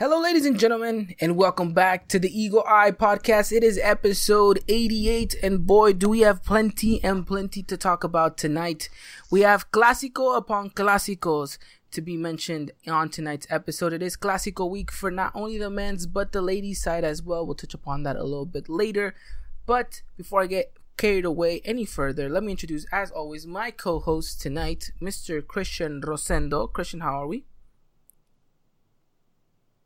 Hello, ladies and gentlemen, and welcome back to the Eagle Eye Podcast. It is episode 88, and boy, do we have plenty and plenty to talk about tonight. We have Clásico upon Clásicos to be mentioned on tonight's episode. It is Clásico week for not only the men's but the ladies' side as well. We'll touch upon that a little bit later. But before I get carried away any further, let me introduce, as always, my co host tonight, Mr. Christian Rosendo. Christian, how are we?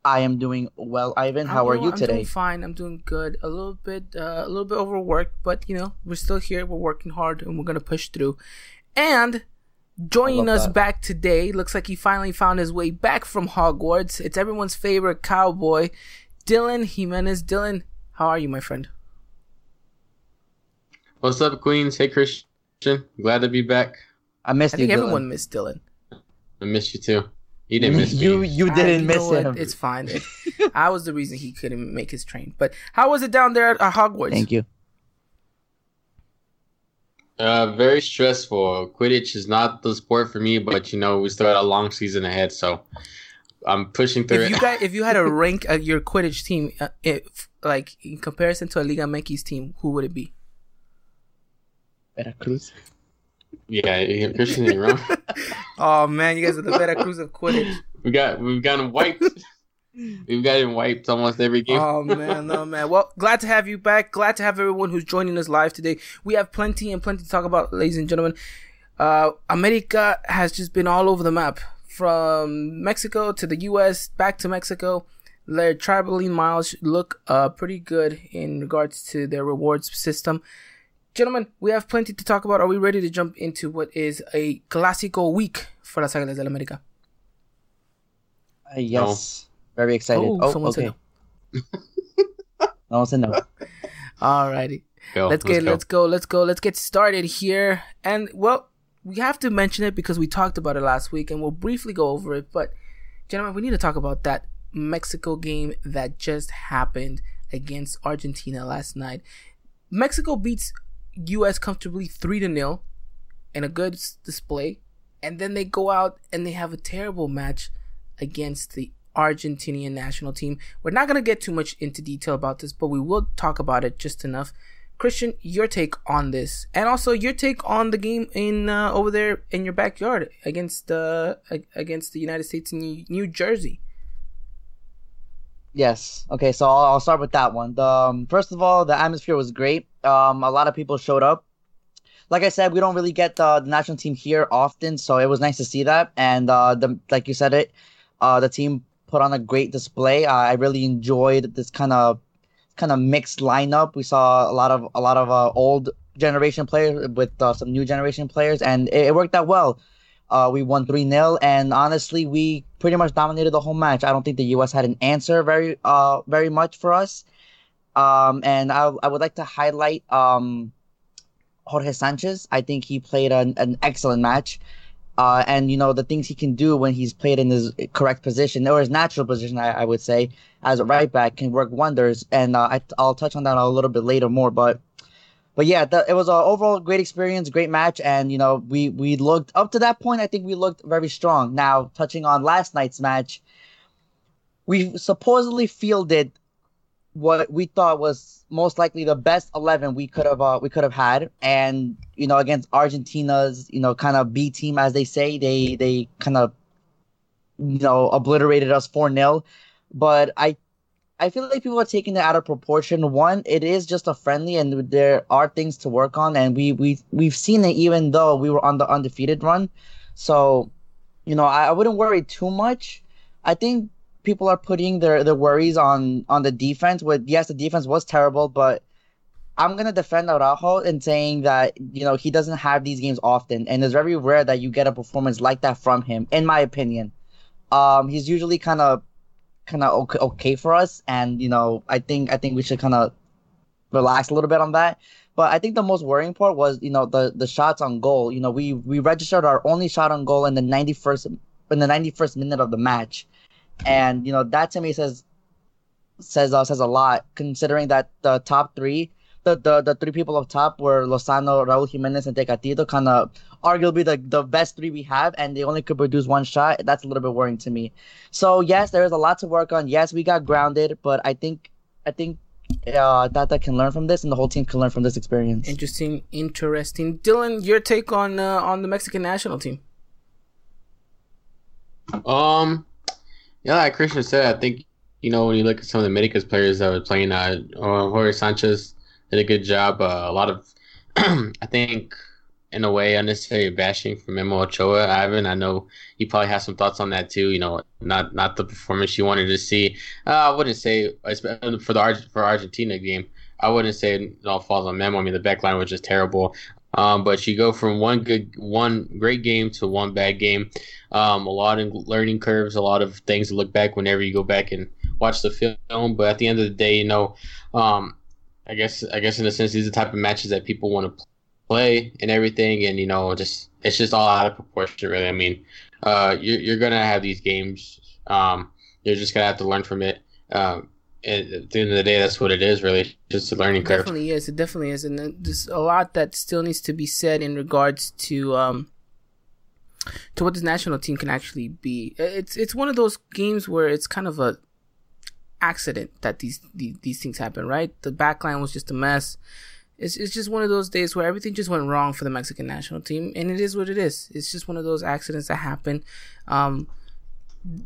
I am doing well, Ivan. How I'm are doing- you I'm today? doing fine. I'm doing good. A little bit, uh, a little bit overworked, but you know, we're still here. We're working hard, and we're gonna push through. And joining us that. back today, looks like he finally found his way back from Hogwarts. It's everyone's favorite cowboy, Dylan Jimenez. Dylan, how are you, my friend? What's up, Queens? Hey, Christian. Glad to be back. I missed I you. think Dylan. everyone missed Dylan. I missed you too. You didn't miss you me. you didn't you miss know what? him. It's fine. It- I was the reason he couldn't make his train. But how was it down there at Hogwarts? Thank you. Uh, very stressful. Quidditch is not the sport for me, but you know we still got a long season ahead, so I'm pushing through if you it. guys, if you had a rank uh, your Quidditch team, uh, if like in comparison to a Liga MX team, who would it be? Veracruz. Yeah, yeah, Christian ain't wrong. Oh man, you guys are the Veracruz of Quidditch. We got we've gotten wiped. We've gotten wiped almost every game. Oh man, no man. Well, glad to have you back. Glad to have everyone who's joining us live today. We have plenty and plenty to talk about, ladies and gentlemen. Uh, America has just been all over the map, from Mexico to the U.S. back to Mexico. Their traveling miles look uh pretty good in regards to their rewards system. Gentlemen, we have plenty to talk about. Are we ready to jump into what is a clásico week for las Águilas del América? Uh, yes. Very excited. Oh, Oh, someone said okay. No one said no. Alrighty. Go, let's get go. let's go let's go let's get started here and well we have to mention it because we talked about it last week and we'll briefly go over it but gentlemen we need to talk about that mexico game that just happened against argentina last night mexico beats us comfortably 3 to 0 in a good display and then they go out and they have a terrible match against the Argentinian national team. We're not going to get too much into detail about this, but we will talk about it just enough. Christian, your take on this, and also your take on the game in uh, over there in your backyard against uh, against the United States in New Jersey. Yes. Okay, so I'll, I'll start with that one. The, um, first of all, the atmosphere was great. Um, a lot of people showed up. Like I said, we don't really get the, the national team here often, so it was nice to see that. And uh, the like you said it, uh, the team put on a great display. I I really enjoyed this kind of kind of mixed lineup. We saw a lot of a lot of uh, old generation players with uh, some new generation players, and it, it worked out well. Uh, we won 3 0, and honestly, we pretty much dominated the whole match. I don't think the U.S. had an answer very uh, very much for us. Um, and I, I would like to highlight um, Jorge Sanchez. I think he played an, an excellent match. Uh, and, you know, the things he can do when he's played in his correct position, or his natural position, I, I would say, as a right back, can work wonders. And uh, I, I'll touch on that a little bit later more. But but yeah, the, it was an overall great experience, great match, and you know we we looked up to that point. I think we looked very strong. Now touching on last night's match, we supposedly fielded what we thought was most likely the best eleven we could have uh, we could have had, and you know against Argentina's you know kind of B team as they say, they they kind of you know obliterated us four 0 but I I feel like people are taking it out of proportion. One, it is just a friendly, and there are things to work on, and we we we've seen it even though we were on the undefeated run. So, you know, I, I wouldn't worry too much. I think people are putting their their worries on on the defense. With yes, the defense was terrible, but I'm gonna defend Araujo and saying that you know he doesn't have these games often, and it's very rare that you get a performance like that from him, in my opinion. Um, he's usually kind of kind of okay, okay for us and you know i think i think we should kind of relax a little bit on that. But i think the most worrying part was you know the the shots on goal. You know we we registered our only shot on goal in the 91st in the 91st minute of the match. And you know that to me says says uh, says a lot considering that the top three the, the, the three people up top were Lozano, Raul Jimenez, and Tecatito, kind of arguably the, the best three we have, and they only could produce one shot. That's a little bit worrying to me. So yes, there is a lot to work on. Yes, we got grounded, but I think I think uh, Tata can learn from this, and the whole team can learn from this experience. Interesting, interesting. Dylan, your take on uh, on the Mexican national team? Um, yeah, like Christian said, I think you know when you look at some of the Americas players that were playing, uh, uh Jorge Sanchez did a good job. Uh, a lot of, I think, in a way, unnecessary bashing from Memo Ochoa. Ivan, I know you probably have some thoughts on that too. You know, not not the performance you wanted to see. Uh, I wouldn't say for the for Argentina game. I wouldn't say it all falls on Memo. I mean, the back line was just terrible. Um, but you go from one good, one great game to one bad game. Um, a lot of learning curves, a lot of things to look back whenever you go back and watch the film. But at the end of the day, you know, um, I guess, I guess in a sense, these are the type of matches that people want to play and everything. And you know, just it's just all out of proportion, really. I mean, uh, you're, you're gonna have these games. Um, you're just gonna have to learn from it. Um, at the end of the day, that's what it is, really, just a learning curve. It definitely is. It definitely is, and there's a lot that still needs to be said in regards to um to what this national team can actually be. It's it's one of those games where it's kind of a accident that these these, these things happen, right? The backline was just a mess. It's it's just one of those days where everything just went wrong for the Mexican national team, and it is what it is. It's just one of those accidents that happen. Um,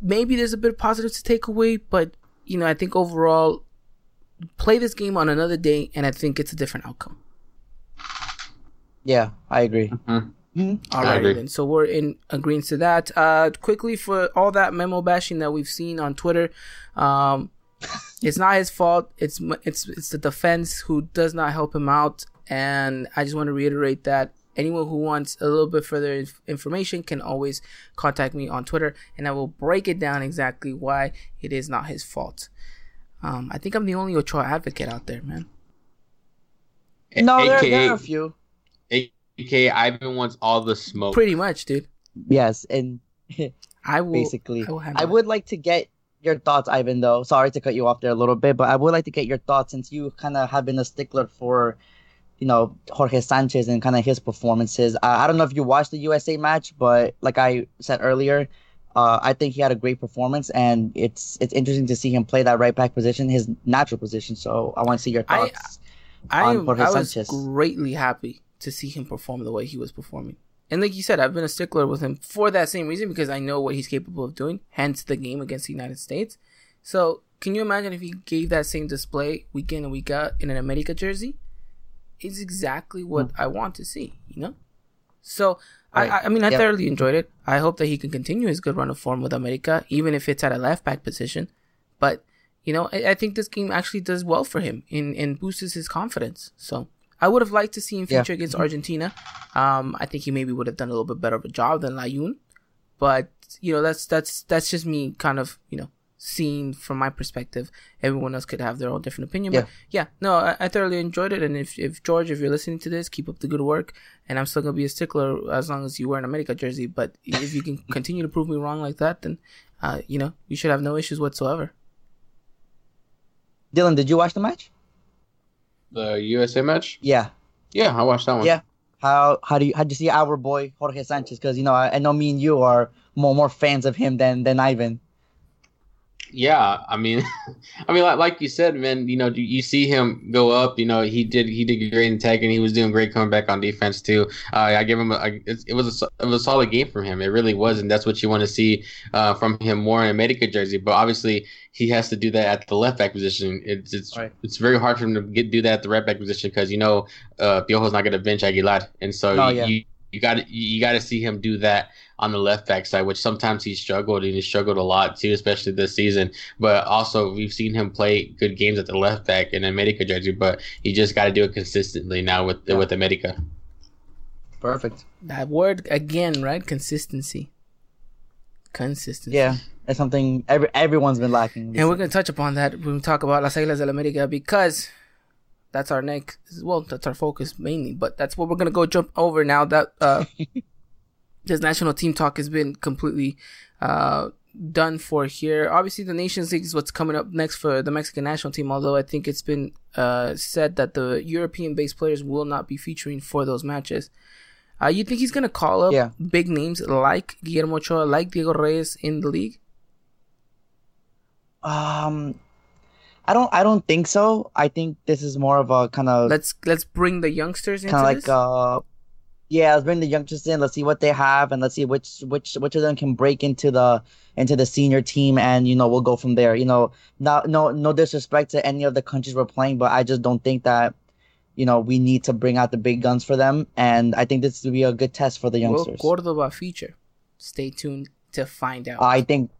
maybe there's a bit of positive to take away, but you know, I think overall, play this game on another day, and I think it's a different outcome. Yeah, I agree. Mm-hmm. Mm-hmm. All right, then. So we're in agreement to that. Uh, quickly for all that memo bashing that we've seen on Twitter, um, it's not his fault. It's it's it's the defense who does not help him out, and I just want to reiterate that anyone who wants a little bit further inf- information can always contact me on Twitter, and I will break it down exactly why it is not his fault. Um, I think I'm the only Ochoa advocate out there, man. No, there, there are a few. AKA Ivan wants all the smoke. Pretty much, dude. Yes, and I will basically. I, will I would like to get your thoughts, Ivan. Though, sorry to cut you off there a little bit, but I would like to get your thoughts since you kind of have been a stickler for you know Jorge Sanchez and kind of his performances. I, I don't know if you watched the USA match, but like I said earlier, uh, I think he had a great performance, and it's it's interesting to see him play that right back position, his natural position. So I want to see your thoughts. I, I, on Jorge I was Sanchez. greatly happy to see him perform the way he was performing. And like you said, I've been a stickler with him for that same reason because I know what he's capable of doing. Hence the game against the United States. So can you imagine if he gave that same display week in and week out in an America jersey? It's exactly what mm. I want to see, you know? So, right. I, I mean, I yep. thoroughly enjoyed it. I hope that he can continue his good run of form with America, even if it's at a left back position. But, you know, I, I think this game actually does well for him and, and boosts his confidence. So, I would have liked to see him feature yeah. against Argentina. Um, I think he maybe would have done a little bit better of a job than Layun. But, you know, that's, that's, that's just me kind of, you know, seen from my perspective. Everyone else could have their own different opinion. Yeah. But yeah, no, I, I, thoroughly enjoyed it. And if, if George, if you're listening to this, keep up the good work. And I'm still gonna be a stickler as long as you wear an America jersey. But if you can continue to prove me wrong like that, then uh, you know you should have no issues whatsoever. Dylan, did you watch the match? The USA match? Yeah. Yeah, I watched that one. Yeah. How how do you how do you see our boy Jorge Sanchez? Because you know I, I know me and you are more more fans of him than than Ivan yeah, I mean, I mean, like, like you said, man, you know, you see him go up. You know, he did he did great in tag, and he was doing great coming back on defense too. Uh, I give him a, a it was a it was a solid game from him. It really was, and that's what you want to see uh, from him more in a America jersey. But obviously, he has to do that at the left back position. It's it's right. it's very hard for him to get do that at the right back position because you know uh, Piojo's not going to bench Aguilar, and so oh, you, yeah. you got you got to see him do that on the left back side, which sometimes he struggled and he struggled a lot too, especially this season. But also we've seen him play good games at the left back in America jersey, but he just got to do it consistently now with yeah. with America. Perfect. That word again, right? Consistency. Consistency. Yeah, that's something every everyone's been lacking. And we're gonna touch upon that when we talk about Las Águilas del America because that's our next. Well, that's our focus mainly, but that's what we're gonna go jump over now. That uh, this national team talk has been completely, uh, done for here. Obviously, the Nations League is what's coming up next for the Mexican national team. Although I think it's been uh, said that the European-based players will not be featuring for those matches. Uh, you think he's gonna call up Yeah. big names like Guillermo Ochoa, like Diego Reyes in the league? Um, I don't. I don't think so. I think this is more of a kind of Let's let's bring the youngsters into kind of like this. uh, yeah. Let's bring the youngsters in. Let's see what they have, and let's see which which which of them can break into the into the senior team, and you know we'll go from there. You know, not no no disrespect to any of the countries we're playing, but I just don't think that. You know, we need to bring out the big guns for them, and I think this will be a good test for the Will youngsters. Cordova feature? Stay tuned to find out. I think.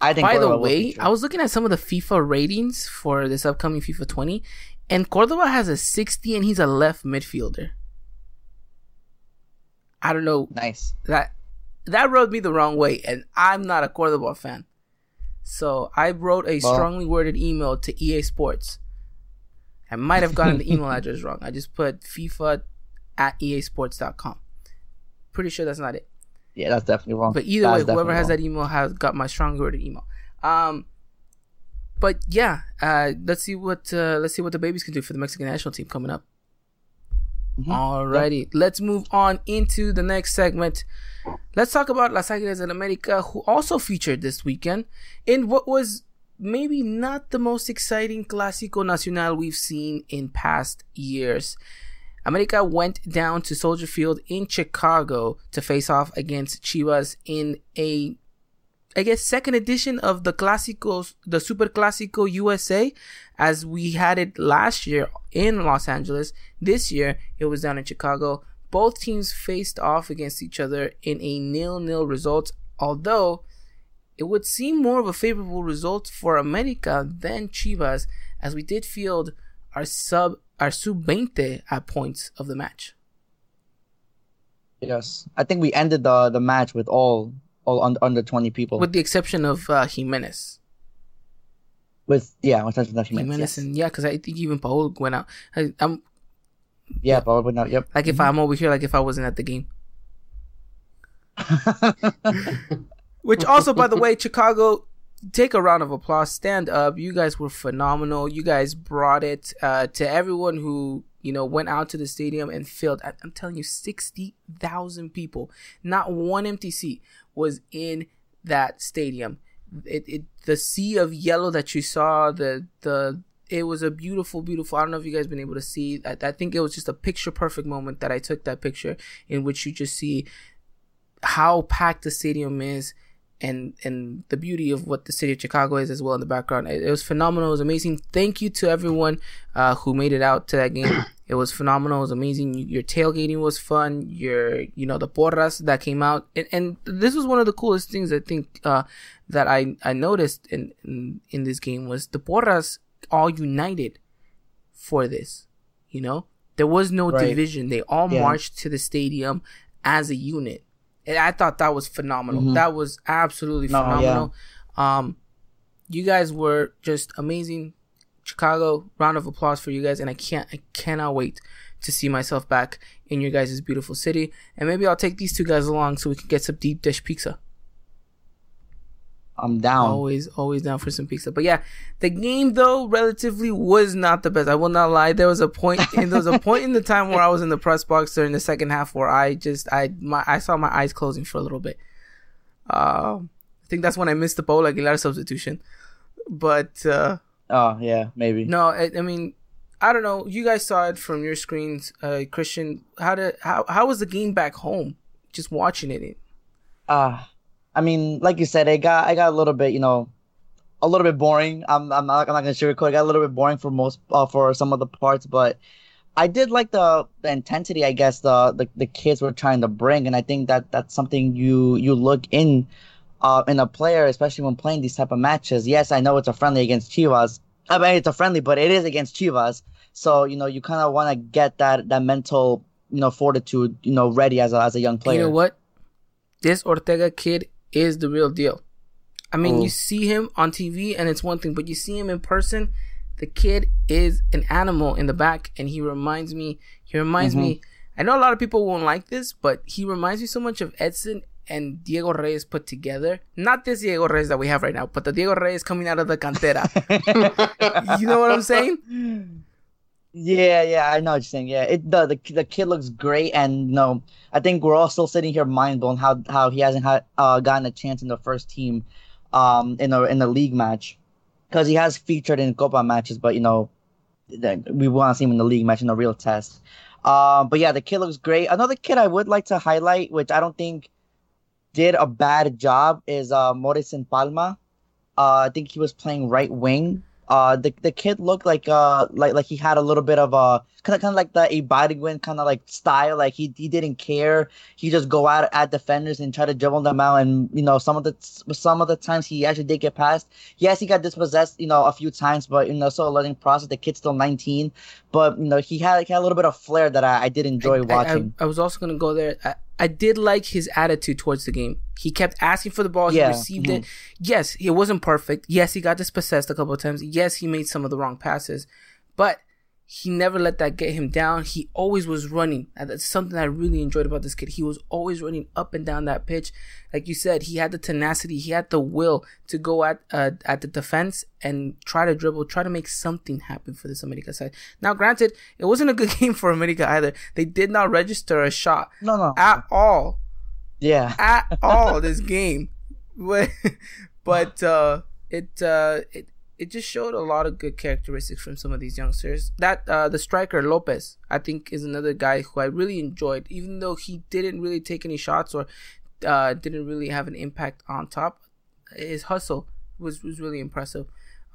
I think. By the Cordova will way. I was looking at some of the FIFA ratings for this upcoming FIFA 20, and Cordova has a 60, and he's a left midfielder. I don't know nice. that that rubbed me the wrong way, and I'm not a Cordova fan. So I wrote a Well- strongly worded email to EA Sports. I might have gotten the email address wrong. I just put FIFA at easports.com. Pretty sure that's not it. Yeah, that's definitely wrong. But either That's way, whoever has wrong. that email has got my strongly worded email. Um, but yeah, uh, let's see what uh, let's see what the babies can do for the Mexican national team coming up. Mhm. Alrighty, let's move on into the next segment. Let's talk about Las Águilas del América, who also featured this weekend in what was maybe not the most exciting Clásico Nacional we've seen in past years. America went down to Soldier Field in Chicago to face off against Chivas in a I guess second edition of the Clásicos, the Super Clásico USA, as we had it last year in Los Angeles. This year it was down in Chicago. Both teams faced off against each other in a nil-nil result, although it would seem more of a favorable result for America than Chivas, as we did field our sub our sub 20 at points of the match. Yes, I think we ended the the match with all all under under twenty people. With the exception of uh, Jimenez. With yeah, with Jimenez, Jimenez yes. and yeah, because I think even Paul went out. I, I'm yeah, but we're not. Yep. like if I'm over here, like if I wasn't at the game. Which also, by the way, Chicago, take a round of applause. Stand up. You guys were phenomenal. You guys brought it uh, to everyone who you know went out to the stadium and filled. I- I'm telling you, sixty thousand people. Not one empty seat was in that stadium. It, it the sea of yellow that you saw. The the it was a beautiful, beautiful. I don't know if you guys been able to see. I, I think it was just a picture perfect moment that I took that picture in which you just see how packed the stadium is and and the beauty of what the city of Chicago is as well in the background. It, it was phenomenal. It was amazing. Thank you to everyone uh, who made it out to that game. It was phenomenal. It was amazing. Your tailgating was fun. Your you know the porras that came out and, and this was one of the coolest things I think uh, that I I noticed in, in in this game was the porras all united for this. You know there was no Right. division. They all Yeah. marched to the stadium as a unit. And I thought that was phenomenal. Mhm. That was absolutely No, phenomenal. Um, you guys were just amazing. Chicago, round of applause for you guys, and I can't, I cannot wait to see myself back in your guys' beautiful city. And maybe I'll take these two guys along so we can get some deep dish pizza. I'm down. Always, always down for some pizza. But yeah, the game though relatively was not the best. I will not lie. There was a point, and there was a point in the time where I was in the press box during the second half where I just, I, my, I saw my eyes closing for a little bit. Um, I think that's when I missed the Paul Aguilar substitution. But uh, Oh yeah, maybe. no, I, I mean, I don't know. You guys saw it from your screens, uh, Christian. How did how how was the game back home? Just watching it. Uh I mean, like you said, it got I got a little bit, you know, a little bit boring. I'm I'm not, I'm not gonna sugarcoat. It got a little bit boring for most uh, for some of the parts, but I did like the the intensity. I guess the, the the kids were trying to bring, and I think that that's something you you look in uh in a player, especially when playing these type of matches. Yes, I know it's a friendly against Chivas. I mean, it's a friendly, but it is against Chivas. So you know, you kind of want to get that that mental you know fortitude you know ready as a as a young player. You know what? This Ortega kid is the real deal. I mean, Oh. you see him on TV and it's one thing, but you see him in person, the kid is an animal in the back and he reminds me he reminds me I know a lot of people won't like this, but he reminds me so much of Edson and Diego Reyes put together, not this Diego Reyes that we have right now, but the Diego Reyes coming out of the cantera. you know what I'm saying? Yeah, yeah, I know what you're saying. Yeah, it the the, the kid looks great, and no, I think we're all still sitting here mind blown how how he hasn't had uh, gotten a chance in the first team, um, in a in a league match, because he has featured in Copa matches, but you know, we want to see him in the league match in a real test. Um, but yeah, the kid looks great. Another kid I would like to highlight, which I don't think did a bad job, is uh Morrison Palma. Uh, I think he was playing right wing. Uh, the the kid looked like uh like like he had a little bit of a kind of kind of like the Ibargüen kind of like style. Like he he didn't care. He just go out at defenders and try to dribble them out. And you know some of the some of the times he actually did get past. Yes, he got dispossessed you know a few times, but you know still a learning process. The kid's still 19, but you know he had, he had a little bit of flair that I, I did enjoy I, watching. I, I, I was also gonna go there. I, did like his attitude towards the game. He kept asking for the ball. Yeah. He received Mhm. it. Yes, it wasn't perfect. Yes, he got dispossessed a couple of times. Yes, he made some of the wrong passes, but he never let that get him down. He always was running. That's something I really enjoyed about this kid. He was always running up and down that pitch. Like you said, he had the tenacity. He had the will to go at uh, at the defense and try to dribble, try to make something happen for this America side. Now, granted, it wasn't a good game for America either. They did not register a shot no, no, at all yeah, at all this game but but uh it uh it it just showed a lot of good characteristics from some of these youngsters. That uh the striker lopez i think is another guy who i really enjoyed even though he didn't really take any shots or uh didn't really have an impact on top. His hustle was was really impressive.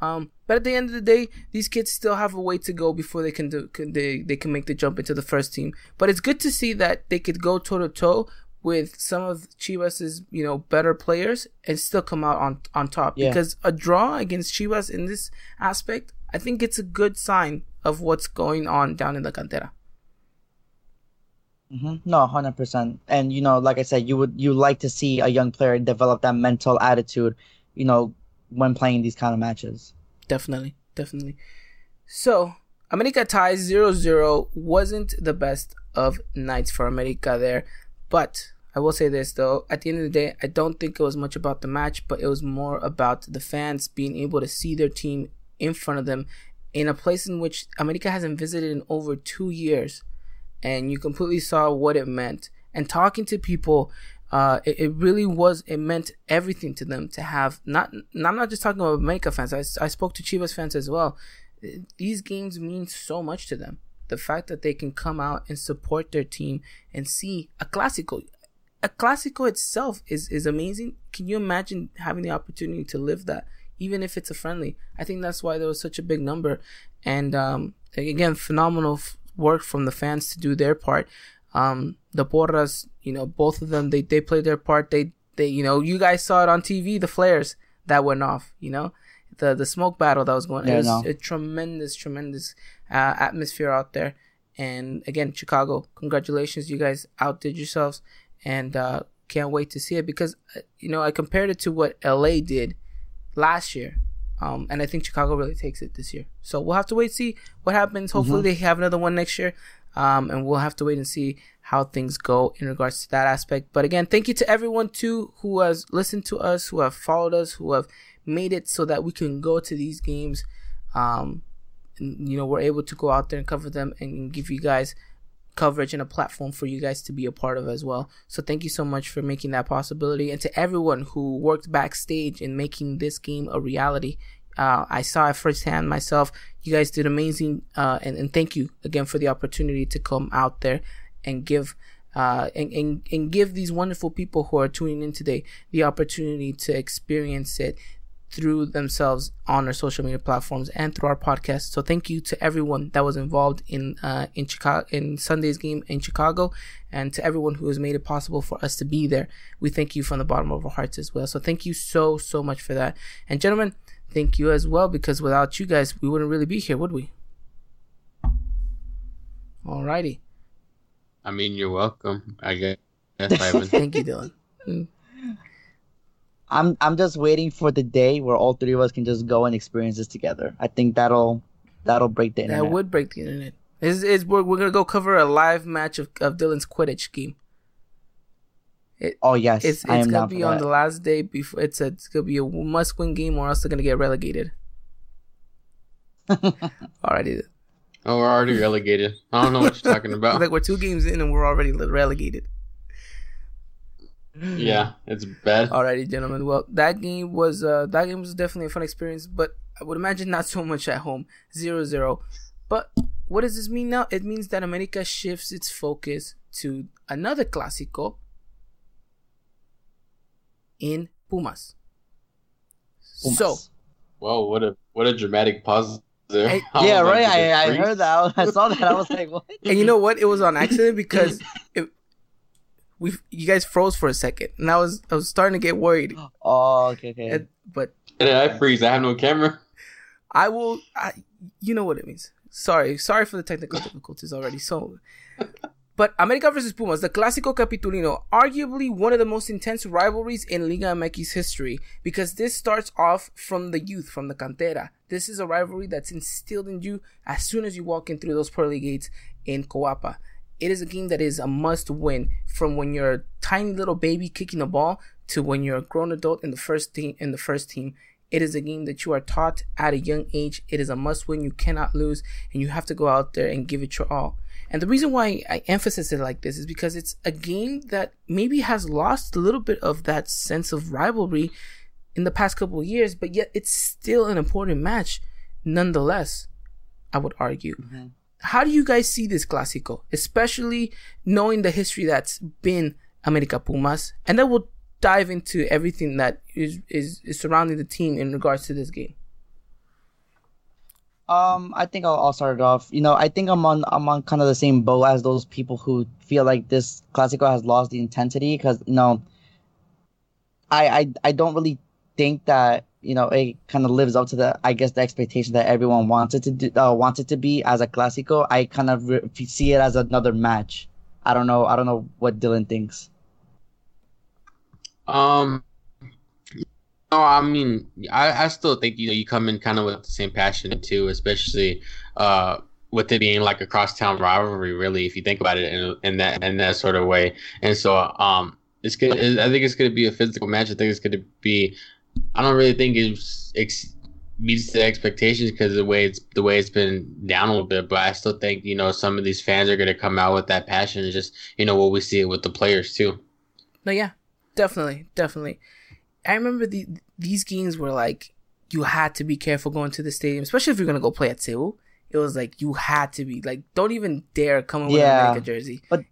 Um, but at the end of the day, these kids still have a way to go before they can do can, they they can make the jump into the first team. But it's good to see that they could go toe to toe with some of Chivas's you know better players and still come out on on top. Yeah. Because a draw against Chivas in this aspect, I think it's a good sign of what's going on down in the cantera. hmm No, hundred percent. And you know, like I said, you would you like to see a young player develop that mental attitude, you know, when playing these kind of matches. Definitely, definitely. So, America ties 0-0 wasn't the best of nights for America there, but I will say this though, at the end of the day, I don't think it was much about the match, but it was more about the fans being able to see their team in front of them in a place in which America hasn't visited in over 2 years and you completely saw what it meant. And talking to people, uh, it, it really was. It meant everything to them to have not. I'm not just talking about America fans. I, I spoke to Chivas fans as well. These games mean so much to them. The fact that they can come out and support their team and see a clásico. A clásico itself is is amazing. Can you imagine having the opportunity to live that, even if it's a friendly? I think that's why there was such a big number, and um, again, phenomenal f- work from the fans to do their part. Um, the Porras, you know, both of them, they, they played their part. They, they, you know, you guys saw it on TV, the flares that went off, you know, the, the smoke battle that was going Yeah, It was no. a tremendous, tremendous, uh, atmosphere out there. And again, Chicago, congratulations. You guys outdid yourselves and, uh, can't wait to see it because, uh, you know, I compared it to what LA did last year. Um, and I think Chicago really takes it this year. So we'll have to wait and see what happens. Hopefully they have another one next year. Um, and we'll have to wait and see how things go in regards to that aspect. But again, thank you to everyone too who has listened to us, who have followed us, who have made it so that we can go to these games. Um, and, you know, we're able to go out there and cover them and give you guys coverage and a platform for you guys to be a part of as well. So thank you so much for making that possibility and to everyone who worked backstage in making this game a reality. Uh, I saw it firsthand myself. You guys did amazing, uh, and, and thank you again for the opportunity to come out there and give uh, and, and, and give these wonderful people who are tuning in today the opportunity to experience it through themselves on our social media platforms and through our podcast. So thank you to everyone that was involved in uh, in Chicago in Sunday's game in Chicago, and to everyone who has made it possible for us to be there. We thank you from the bottom of our hearts as well. So thank you so so much for that, and gentlemen, thank you as well because without you guys, we wouldn't really be here, would we? Alrighty, I mean, you're welcome. I guess. Thank you, Dylan. Mm. I'm I'm just waiting for the day where all three of us can just go and experience this together. I think that'll that'll break the internet. That would break the internet. Is is we're, we're gonna go cover a live match of, of Dylan's Quidditch game. It, Oh yes, it's I it's am gonna be on that. the last day before. It's a it's gonna be a must win game, or else they're gonna get relegated. Alrighty, Oh, we're already relegated. I don't know what you're talking about. like we're two games in and we're already relegated. Yeah, it's bad. Alrighty, gentlemen. Well, that game was uh that game was definitely a fun experience, but I would imagine not so much at home. Zero zero. But what does this mean now? It means that America shifts its focus to another clásico in Pumas. So Pumas. Whoa, what a what a dramatic pause there. I yeah, right. I, I heard that. I saw that. I was like, what? and you know what? It was on accident because it, we you guys froze for a second, and I was I was starting to get worried. Oh, okay, okay. And- but Did I freeze? I have no camera. I will. I, you know what it means. Sorry, sorry for the technical difficulties already. So, but America versus Pumas, the Clásico Capitulino, arguably one of the most intense rivalries in Liga MX history because this starts off from the youth, from the cantera. This is a rivalry that's instilled in you as soon as you walk in through those pearly gates in Coapa. It is a game that is a must win from when you're a tiny little baby kicking the ball to when you're a grown adult in the first team in the first team. It is a game that you are taught at a young age. It is a must win. You cannot lose, and you have to go out there and give it your all. And the reason why I emphasize it like this is because it's a game that maybe has lost a little bit of that sense of rivalry in the past couple of years, but yet it's still an important match nonetheless, I would argue. Mm-hmm. How do you guys see this Clásico, especially knowing the history that's been America Pumas? And then we'll dive into everything that is, is, is surrounding the team in regards to this game. Um, I think I'll, I'll start it off. You know, I think I'm on I'm on kind of the same boat as those people who feel like this Clásico has lost the intensity because you know, I I I don't really think that you know it kind of lives up to the I guess the expectation that everyone wants it to do, uh, wants it to be as a Classico. I kind of re- see it as another match. I don't know. I don't know what Dylan thinks. Um, no, I mean, I, I still think you know you come in kind of with the same passion too, especially uh with it being like a crosstown rivalry. Really, if you think about it in, in that in that sort of way, and so um, it's gonna. I think it's gonna be a physical match. I think it's gonna be. I don't really think it ex- meets the expectations because of the way it's the way it's been down a little bit. But I still think you know some of these fans are gonna come out with that passion. And just you know what we see it with the players too. No, yeah, definitely, definitely. I remember the these games were like you had to be careful going to the stadium, especially if you're gonna go play at CU. It was like you had to be like, don't even dare come in with Yeah. an America jersey, But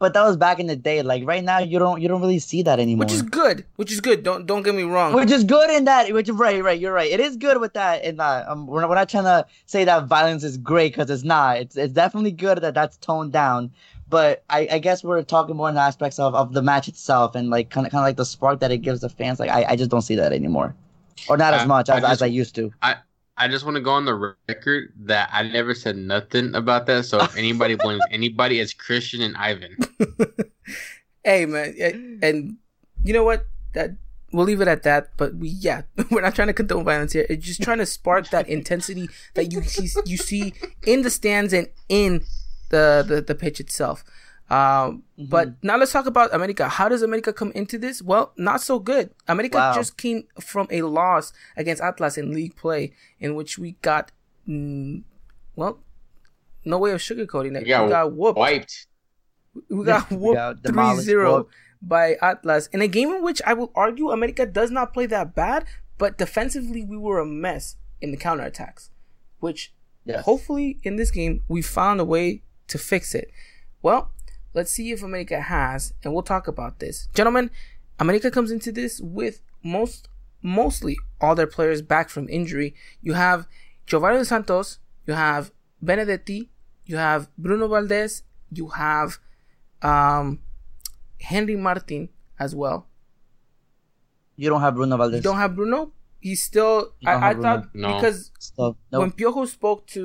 that was back in the day. Like right now, you don't you don't really see that anymore. which is good. Which is good. Don't don't get me wrong. which is good in that which right right you're right it is good with that in that um we're not, we're not trying to say that violence is great because it's not it's it's definitely good that that's toned down but I, I guess we're talking more in the aspects of, of the match itself and like kind of kind of like the spark that it gives the fans like I, I just don't see that anymore or not as I- much I as, as I used to I just want to go on the record that I never said nothing about that. So if anybody blames anybody, it's Christian and Ivan. hey man, and you know what? That we'll leave it at that. But we yeah, we're not trying to condone violence here. It's just trying to spark that intensity that you see you see in the stands and in the the, the pitch itself. Um, But now let's talk about America. How does America come into this? Well, not so good. America Wow. just came from a loss against Atlas in league play, in which we got, mm, well, no way of sugarcoating it. We got, we got whooped. wiped. We got whooped got 3 0 by Atlas in a game in which I will argue America does not play that bad, but defensively we were a mess in the counterattacks, which Yes. hopefully in this game we found a way to fix it. Well, let's see if America has, and we'll talk about this. Gentlemen, America comes into this with most mostly all their players back from injury. You have Giovani Santos, you have Benedetti, you have Bruno Valdez, you have um, Henry Martin as well. you don't have Bruno Valdez. You don't have Bruno. He's still. You I, I thought No. because so no when Piojo spoke to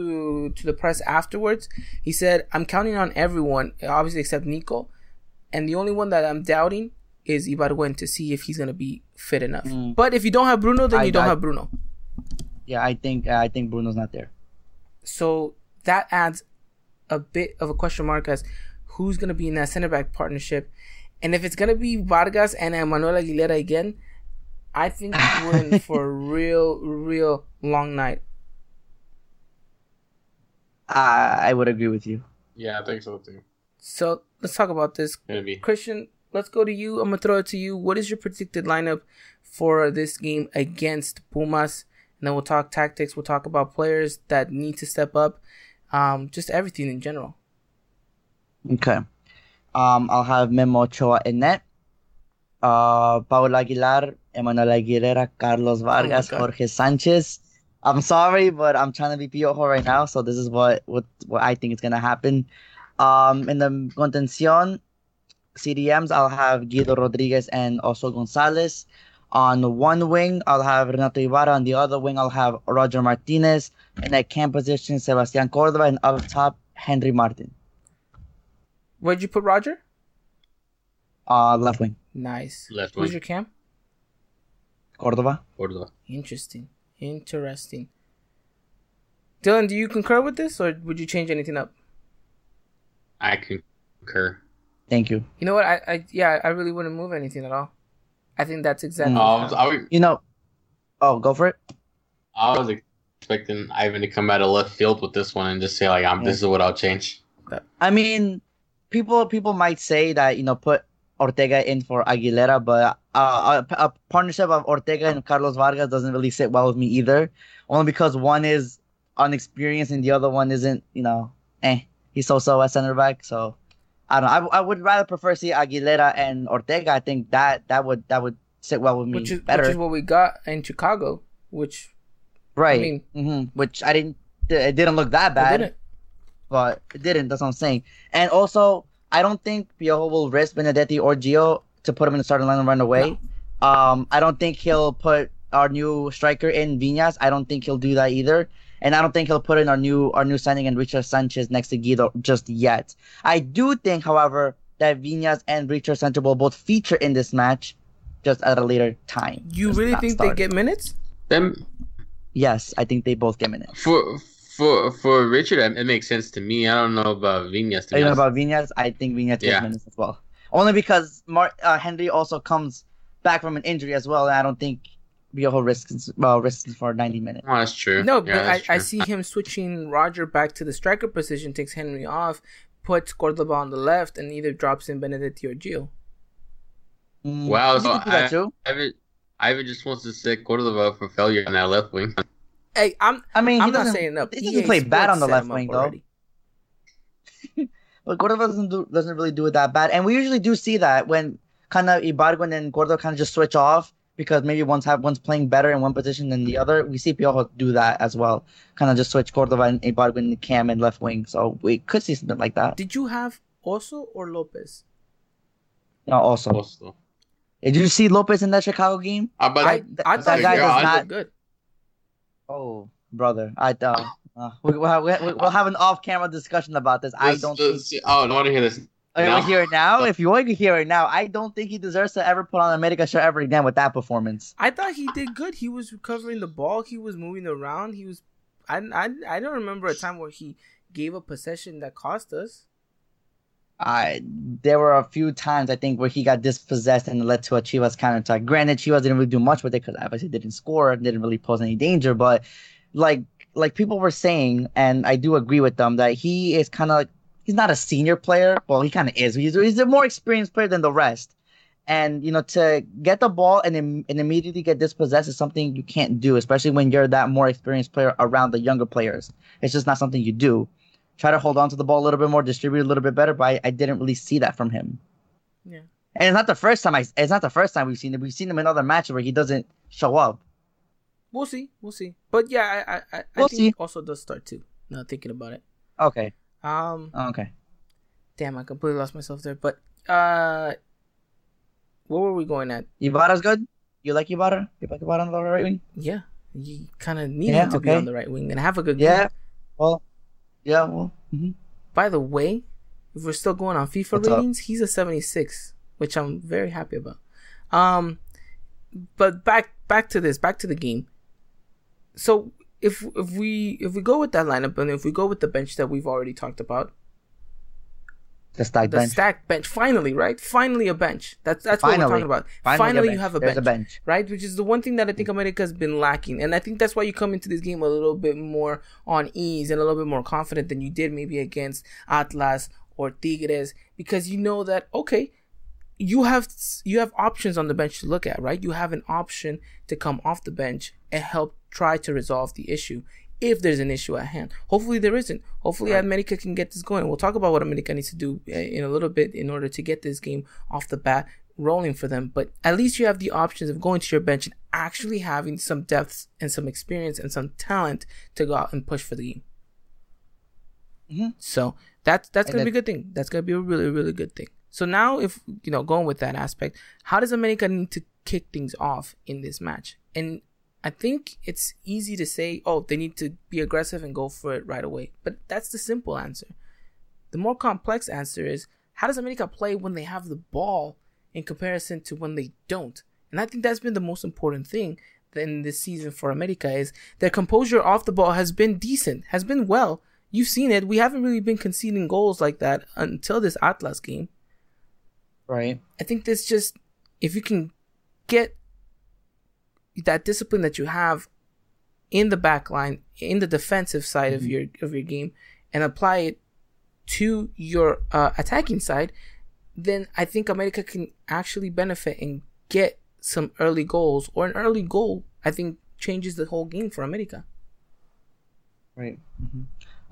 to the press afterwards, he said, "I'm counting on everyone, obviously except Nico, and the only one that I'm doubting is Ibargüen to see if he's gonna be fit enough. Mm. But if you don't have Bruno, then I- you don't I- have Bruno. yeah I think I think Bruno's not there So that adds a bit of a question mark as who's gonna be in that center back partnership, And if it's gonna be Vargas and Emmanuel Aguilera again, I think we're in for a real, real long night. I I would agree with you. Yeah, I think so too. So let's talk about this. Gonna. Christian, let's go to you. I'm gonna throw it to you. What is your predicted lineup for this game against Pumas? And then we'll talk tactics. We'll talk about players that need to step up. Um, just everything in general. Okay. Um, I'll have Memo Ochoa in net. Uh, Paul Aguilar, Emmanuel Aguilera, Carlos Vargas, God. Jorge Sanchez. I'm sorry, but I'm trying to be Piojo right now, so this is what what, what I think is gonna happen. Um, in the contención, CDMs, I'll have Guido Rodriguez and also Gonzalez. On one wing, I'll have Renato Ibarra. On the other wing, I'll have Roger Martinez. In that camp position, Sebastian Cordova, and up top, Henry Martin. Where'd you put Roger? Uh, left wing, Nice. Left Who's wing. your camp? Cordova. Cordova. Interesting. Interesting. Dylan, do you concur with this, or would you change anything up? I concur. Thank you. You know what? I, I yeah, I really wouldn't move anything at all. I think that's exactly. Mm. I was, I You know, oh, go for it. I was expecting Ivan to come out of left field with this one and just say like, "I'm this is what I'll change." I mean, people people might say that you know put Ortega in for Aguilera, but uh, a, a partnership of Ortega and Carlos Vargas doesn't really sit well with me either. Only because one is unexperienced and the other one isn't. You know, eh, he's so-so at center back. So I don't. know. I, I would rather prefer see Aguilera and Ortega. I think that that would that would sit well with me which is better. which is what we got in Chicago, which right. I mean- hmm Which I didn't. It didn't look that bad. didn't. but it didn't. That's what I'm saying. And also, I don't think Piojo will risk Benedetti or Gio to put him in the starting line right away. Um, I don't think he'll put our new striker in Viñas. I don't think he'll do that either. And I don't think he'll put in our new our new signing and Richard Sanchez next to Guido just yet. I do think, however, that Viñas and Richard Sanchez will both feature in this match, just at a later time. You really think starting. they get minutes? Them. Yes, I think they both get minutes. for for for Richard, it it makes sense to me. I don't know about Viñas. To You be know about Viñas? I think Viñas gets Yeah. minutes as well. Only because Mar- uh, Henry also comes back from an injury as well, and I don't think Piojo risks well risks for 90 minutes. Oh, that's true. No, Yeah, but I, that's I see him switching Roger back to the striker position, takes Henry off, puts Cordova on the left, and either drops in Benedetti or Gio. Mm, Wow, so could do that I- too. Ivan, Ivan just wants to set Cordova for failure on that left wing. Hey, I'm I mean, he I'm not doesn't, saying up. he doesn't play bad on the left wing though. But Cordova doesn't do doesn't really do it that bad, and we usually do see that when kind of Ibargüen and Cordova kind of just switch off because maybe one's have one's playing better in one position than the other. We see Piojo do that as well, kind of just switch Cordova and Ibargüen, Cam, and left wing. So we could see something like that. Did you have Oso or Lopez? No, also, Also, did you see Lopez in that Chicago game? I, but I I that guy was not- good. Oh, brother, I uh, uh we, we'll, have, we- we'll have an off-camera discussion about this. I Let's- don't let's think. see- Oh, I want to hear this. You want No. to hear it now? If you want to hear it now, I don't think he deserves to ever put on a America show ever again with that performance. I thought he did good. He was recovering the ball. He was moving around. He was. I I I don't remember a time where he gave a possession that cost us. I there were a few times I think where he got dispossessed and led to a Chivas counterattack. Granted, Chivas didn't really do much with it because obviously didn't score, didn't really pose any danger. But like like people were saying, and I do agree with them that he is kind of like he's not a senior player. Well, he kind of is. He's he's a more experienced player than the rest. And you know, to get the ball and im- and immediately get dispossessed is something you can't do, especially when you're that more experienced player around the younger players. It's just not something you do. Try to hold on to the ball a little bit more, distribute a little bit better, but I, I didn't really see that from him. Yeah. And it's not the first time I it's not the first time we've seen it. We've seen him in other matches where he doesn't show up. We'll see. We'll see. But yeah, I I, I, I We'll think see. he also does start too. Now thinking about it. Okay. Um. Okay. Damn, I completely lost myself there. But uh, where were we going at? Ibarra's good. You like Ibarra? You like Ibarra on the right wing? Yeah, you kind of need Yeah, him to be on the right wing and have a good Yeah. game. Well. Yeah. Well. mhm. By the way, if we're still going on FIFA What's up? ratings, he's a 76, which I'm very happy about. Um, but back back to this, back to the game. So if if we if we go with that lineup and if we go with the bench that we've already talked about, The stacked the bench. stacked bench. Finally, right? Finally, a bench. That's that's what we're talking about. Finally, Finally, you have a bench, a bench. right? Which is the one thing that I think America has been lacking, and I think that's why you come into this game a little bit more on ease and a little bit more confident than you did maybe against Atlas or Tigres, because you know that okay, you have you have options on the bench to look at, right? You have an option to come off the bench and help try to resolve the issue if there's an issue at hand. Hopefully there isn't. Hopefully America can get this going. We'll talk about what America needs to do uh, in a little bit in order to get this game off the bat rolling for them. But at least you have the options of going to your bench and actually having some depth and some experience and some talent to go out and push for the game. Mhm. So that's that's And gonna be a good thing. That's gonna be a really really good thing. So now, if you know, going with that aspect, how does America need to kick things off in this match? And I think it's easy to say, oh, they need to be aggressive and go for it right away. But that's the simple answer. The more complex answer is, how does America play when they have the ball in comparison to when they don't? And I think that's been the most important thing in this season for America is their composure off the ball has been decent, has been well. You've seen it. We haven't really been conceding goals like that until this Atlas game. Right. I think this just if you can get that discipline that you have in the back line, in the defensive side of your of your game, and apply it to your uh, attacking side, then I think America can actually benefit and get some early goals or an early goal. I think changes the whole game for America. Right. hmm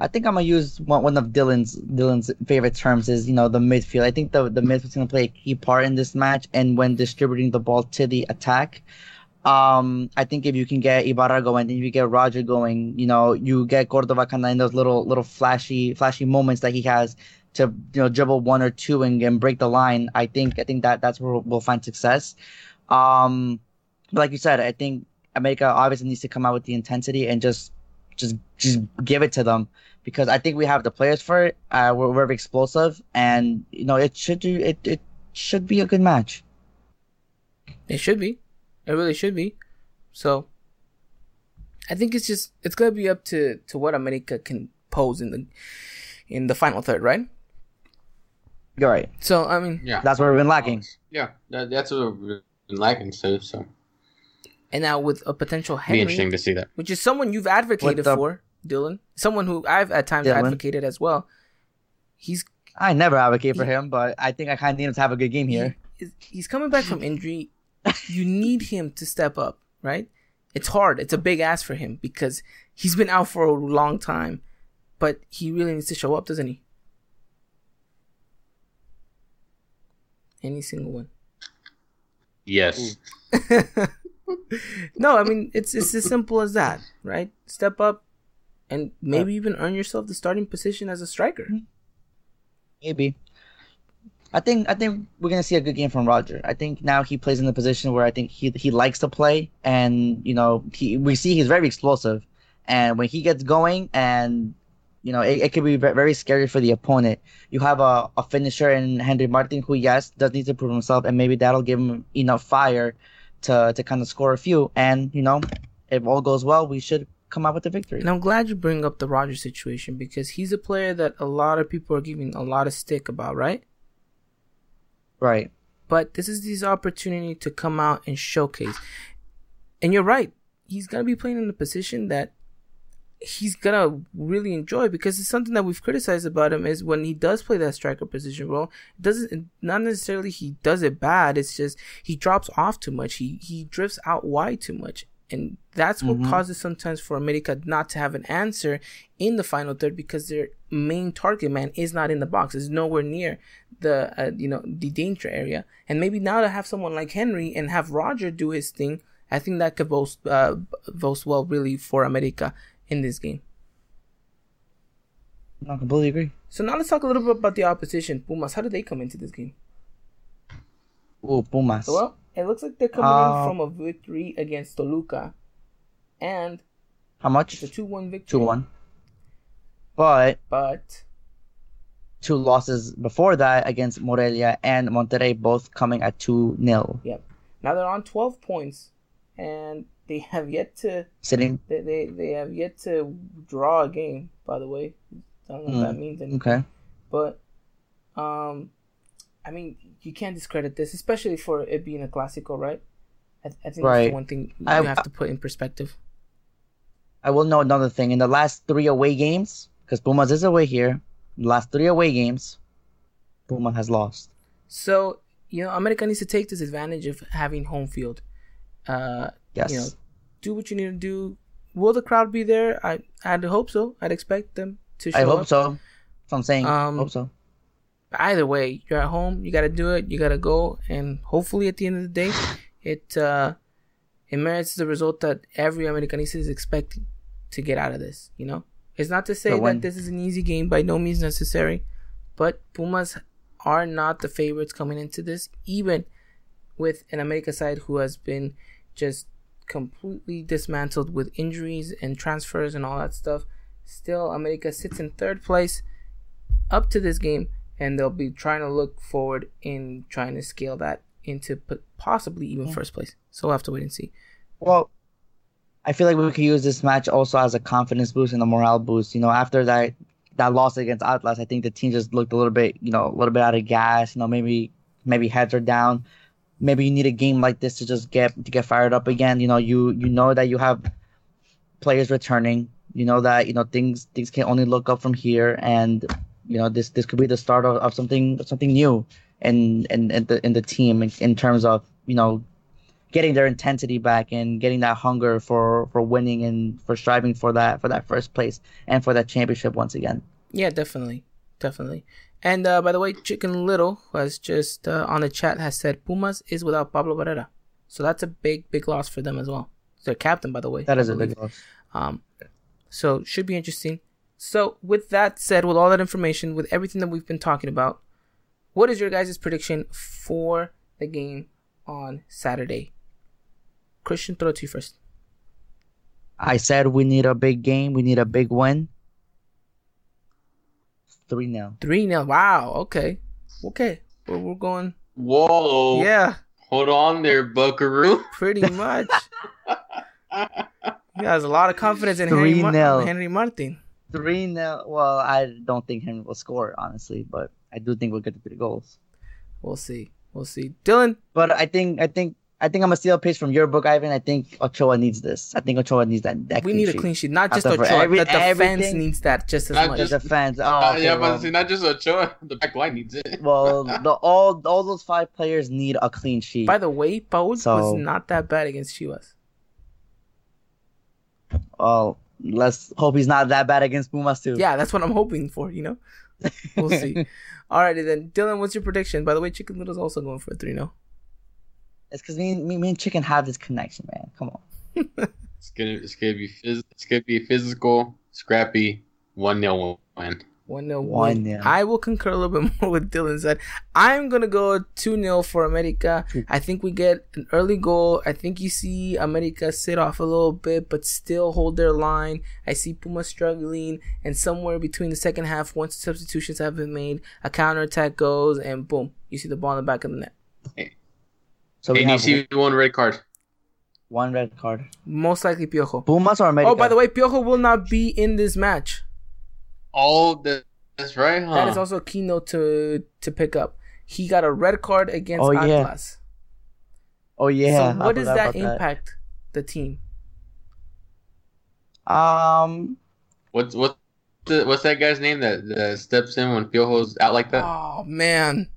I think I'm gonna use one, one of Dylan's Dylan's favorite terms is you know the midfield. I think the the midfield's gonna play a key part in this match, and when distributing the ball to the attack, um, I think if you can get Ibargüen going, and if you get Roger going, you know you get Cordova kind of in those little little flashy flashy moments that he has to you know dribble one or two and, and break the line. I think I think that that's where we'll find success. Um, but like you said, I think America obviously needs to come out with the intensity and just just just give it to them because I think we have the players for it. Uh, we're, we're explosive, and you know it should do it. It should be a good match. It should be. It really should be. So I think it's just it's gonna be up to to what America can pose in the in the final third, right? You're right. So I mean, Yeah, That's where we've been lacking. yeah, that, that's what we've been lacking. So, so and now with a potential be Henry, interesting to see that. which is someone you've advocated the- for, Dylan, someone who I've at times Dylan. advocated as well. He's I never advocate for him, but I think I kind of need him to have a good game here. he's, he's coming back from injury. You need him to step up, right? It's hard. It's a big ask for him because he's been out for a long time, but he really needs to show up, doesn't he? Any single one. Yes. no, I mean it's it's as simple as that, right? Step up and maybe even earn yourself the starting position as a striker. Maybe. I think I think we're gonna see a good game from Roger. I think now he plays in the position where I think he he likes to play, and you know he we see he's very explosive, and when he gets going, and you know it, it could be very scary for the opponent. You have a, a finisher in Henry Martin who yes does need to prove himself, and maybe that'll give him enough fire to to kind of score a few. And you know if all goes well, we should come out with the victory. And I'm glad you bring up the Roger situation because he's a player that a lot of people are giving a lot of stick about, right? Right. But this is his opportunity to come out and showcase. And you're right. He's gonna be playing in a position that he's gonna really enjoy because it's something that we've criticized about him is when he does play that striker position role, it doesn't not necessarily he does it bad, it's just he drops off too much. He he drifts out wide too much. And that's what Mhm. causes sometimes for America not to have an answer in the final third because their main target man is not in the box, is nowhere near the uh, you know the danger area. And maybe now to have someone like Henry and have Roger do his thing, I think that could boast uh, boast well really for America in this game. I completely agree. So now let's talk a little bit about the opposition, Pumas. How did they come into this game? Ooh, Pumas. Well, it looks like they're coming Uh, in from a victory against Toluca, and How much? it's a two-one victory. Two one. But But two losses before that against Morelia and Monterrey, both coming at 2 0. yep, now they're on twelve points, and they have yet to Sitting. they they, they have yet to draw a game. By the way, I don't know if that means anything. Okay. but Um, I mean, you can't discredit this, especially for it being a classical, right? I, I think that's the one thing you I- have to put in perspective. I will know another thing. In the last three away games, because Pumas is away here, last three away games, Puma has lost. So you know, America needs to take this advantage of having home field. Uh, Yes. you know, do what you need to do. Will the crowd be there? I I'd hope so. I'd expect them to show up. I hope up. so. That's what I'm saying. Um, hope so. either way, you're at home. You got to do it. You got to go, and hopefully, at the end of the day, it uh, it merits the result that every Americanista is expecting to get out of this. You know, it's not to say The that this is an easy game by no means necessary, but Pumas are not the favorites coming into this, even with an America side who has been just completely dismantled with injuries and transfers and all that stuff. Still, America sits in third place up to this game, and they'll be trying to look forward in trying to scale that into possibly even hmm. first place. So we'll have to wait and see. Well, I feel like we could use this match also as a confidence boost and a morale boost. You know, after that that loss against Atlas, I think the team just looked a little bit, you know, a little bit out of gas. You know, maybe maybe heads are down. Maybe you need a game like this to just get to get fired up again. You know, you you know that you have players returning. You know that you know things things can only look up from here, and you know this this could be the start of, of something something new in in, in the in the team in, in terms of you know getting their intensity back and getting that hunger for for winning and for striving for that for that first place and for that championship once again. Yeah, definitely, definitely. And uh, by the way, Chicken Little was just uh, on the chat has said Pumas is without Pablo Barrera, so that's a big big loss for them as well. Their captain, by the way. that is a big loss. Um, so should be interesting. So with that said, with all that information, with everything that we've been talking about, what is your guys' prediction for the game on Saturday? Christian, throw it to you first. I said we need a big game. We need a big win. Three 0 Three 0 Wow. Okay. Okay. We're, we're going. Whoa. Yeah. Hold on there, Buckaroo. Pretty much. He has a lot of confidence in Henry, Mar- 3-0. Henry Martin. Three 0 Well, I don't think Henry will score honestly, but I do think we'll get the three goals. We'll see. We'll see. Dylan, But I think I think I think I'm gonna steal a page from your book, Ivan. I think Ochoa needs this. I think Ochoa needs that. that we clean need a clean sheet. Not just After Ochoa. every- the defense everything- needs that just as Not much. The just- defense. Oh, Uh, okay, yeah, but see, not just Ochoa. The back line needs it. Well, the all all those five players need a clean sheet. By the way, Paul So- was not that bad against Chivas. well, let's hope he's not that bad against Pumas too. Yeah, that's what I'm hoping for, you know? We'll see. Alrighty then. Dylan, what's your prediction? By the way, Chicken Little's also going for a 3 0. It's because me, me, me and Chicken have this connection, man. Come on. It's gonna, it's gonna be, phys- it's gonna be physical, scrappy, one 0 win. 1 0 One nil. I will concur a little bit more with Dylan said. I'm going to go 2 0 for America. I think we get an early goal. I think you see America sit off a little bit, but still hold their line. I see Puma struggling, and somewhere between the second half, once the substitutions have been made, a counterattack goes, and boom, you see the ball in the back of the net. So we And you have see one red card. one red card. Most likely Piojo. Pumas or America? Oh, by the way, Piojo will not be in this match. Oh, that, that's right, huh? That is also a keynote to to pick up. He got a red card against Oh, yeah. Atlas. Oh yeah. so what does that about impact the team? Um, What's what? The, what's that guy's name that, that steps in when Piojo's out like that? Oh man,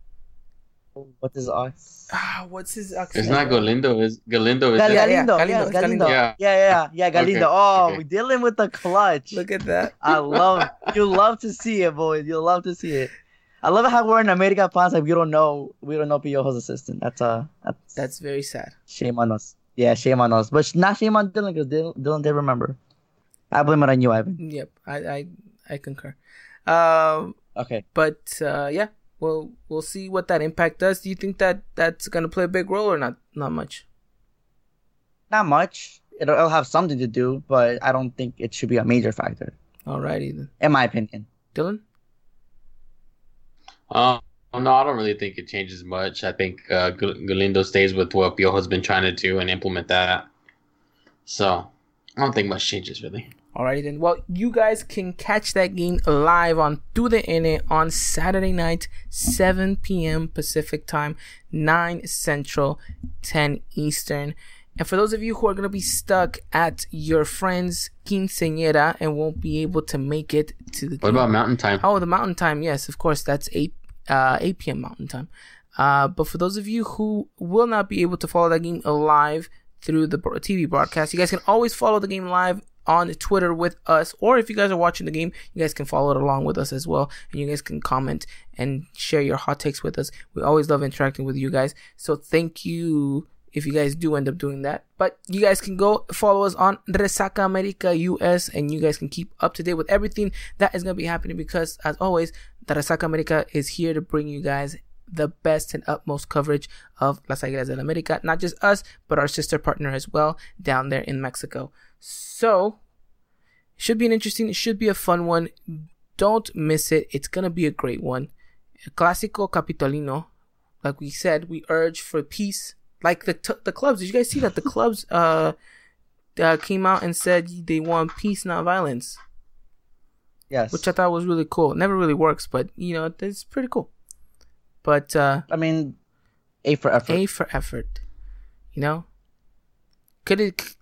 what is us? Ah, what's his accent? it's not Galindo. Is Galindo? Is Gal- it? Yeah, yeah, Galindo, Galindo, yes, it's Galindo. Galindo. Yeah, Yeah. yeah, yeah, Galindo. Okay, Oh, okay. we're dealing with the clutch. Look at that. I love you love to see it, boys. You love to see it. I love how we're in America plans like we don't know we don't know Piojo's assistant. That's uh that's, That's very sad. shame on us. Yeah, shame on us. But not shame on Dylan because Dylan, Dylan did remember. I blame it on you, Ivan. Yep, I I, I concur. Um, Okay. but uh, yeah, we'll we'll see what that impact does. Do you think that that's gonna play a big role or not? Not much. Not much. It'll, it'll have something to do, but I don't think it should be a major factor, Alrighty then, in my opinion. Dylan. Um, no, I don't really think it changes much. I think uh, Galindo stays with what Piojo's been trying to do and implement that. So I don't think much changes really. Alrighty then. Well, you guys can catch that game live on Through the Internet on Saturday night, 7 p.m. Pacific time, 9 Central, 10 Eastern. And for those of you who are going to be stuck at your friend's quinceañera and won't be able to make it to the What about Mountain Time? Oh, the mountain time. Yes, of course. That's 8, uh, 8 p.m. mountain time. Uh, but for those of you who will not be able to follow that game live through the TV broadcast, you guys can always follow the game live on Twitter with us. Or if you guys are watching the game, you guys can follow it along with us as well. And you guys can comment and share your hot takes with us. We always love interacting with you guys. So thank you if you guys do end up doing that. But you guys can go follow us on Resaca America US and you guys can keep up to date with everything that is going to be happening because, as always, the Resaca America is here to bring you guys the best and utmost coverage of Las Águilas del América. Not just us, but our sister partner as well down there in Mexico. So, it should be an interesting, it should be a fun one. Don't miss it. It's going to be a great one. Clásico Capitolino. Like we said, we urge for peace like the t- the clubs. Did you guys see that the clubs uh, uh came out and said they want peace, not violence, Yes. which I thought was really cool. It never really works, but you know it's pretty cool. But uh, I mean, A for effort. A for effort, you know. Could it?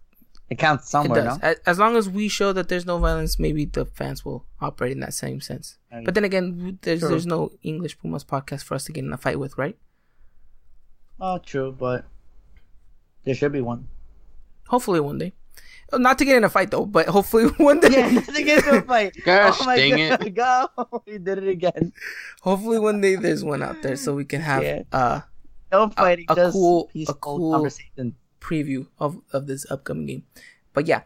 It counts It somewhere, does. no? As, as long as we show that there's no violence, maybe the fans will operate in that same sense. And- But then again, there's True. there's no English Pumas podcast for us to get in a fight with, right? Oh, true, but there should be one. Hopefully one day. Uh, Not to get in a fight though, but hopefully one day. Yeah, nothing is a fight. Gosh, oh my dang God, it. Go. We did it again. Hopefully one day there's one out there so we can have Yeah. uh No fighting, a just cool- a cool- conversation. Preview of, of this upcoming game. But yeah,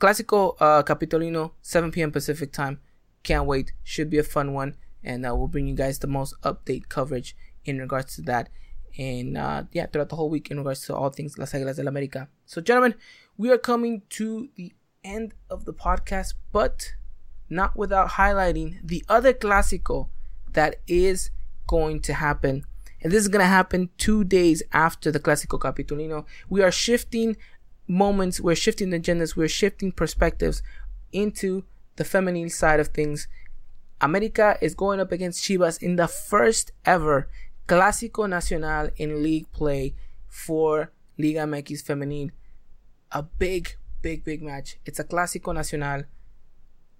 Clásico uh, Capitolino, 7 p.m. Pacific time. Can't wait. Should be a fun one. And uh, we'll bring you guys the most update coverage in regards to that. And uh, yeah, throughout the whole week in regards to all things Las Águilas del América. So, gentlemen, we are coming to the end of the podcast, but not without highlighting the other Clásico that is going to happen. And this is going to happen two days after the Clásico Capitolino. We are shifting moments, we're shifting agendas, we're shifting perspectives into the feminine side of things. America is going up against Chivas in the first ever Clásico Nacional in league play for Liga MX Femenil. A big, big, big match. It's a Clásico Nacional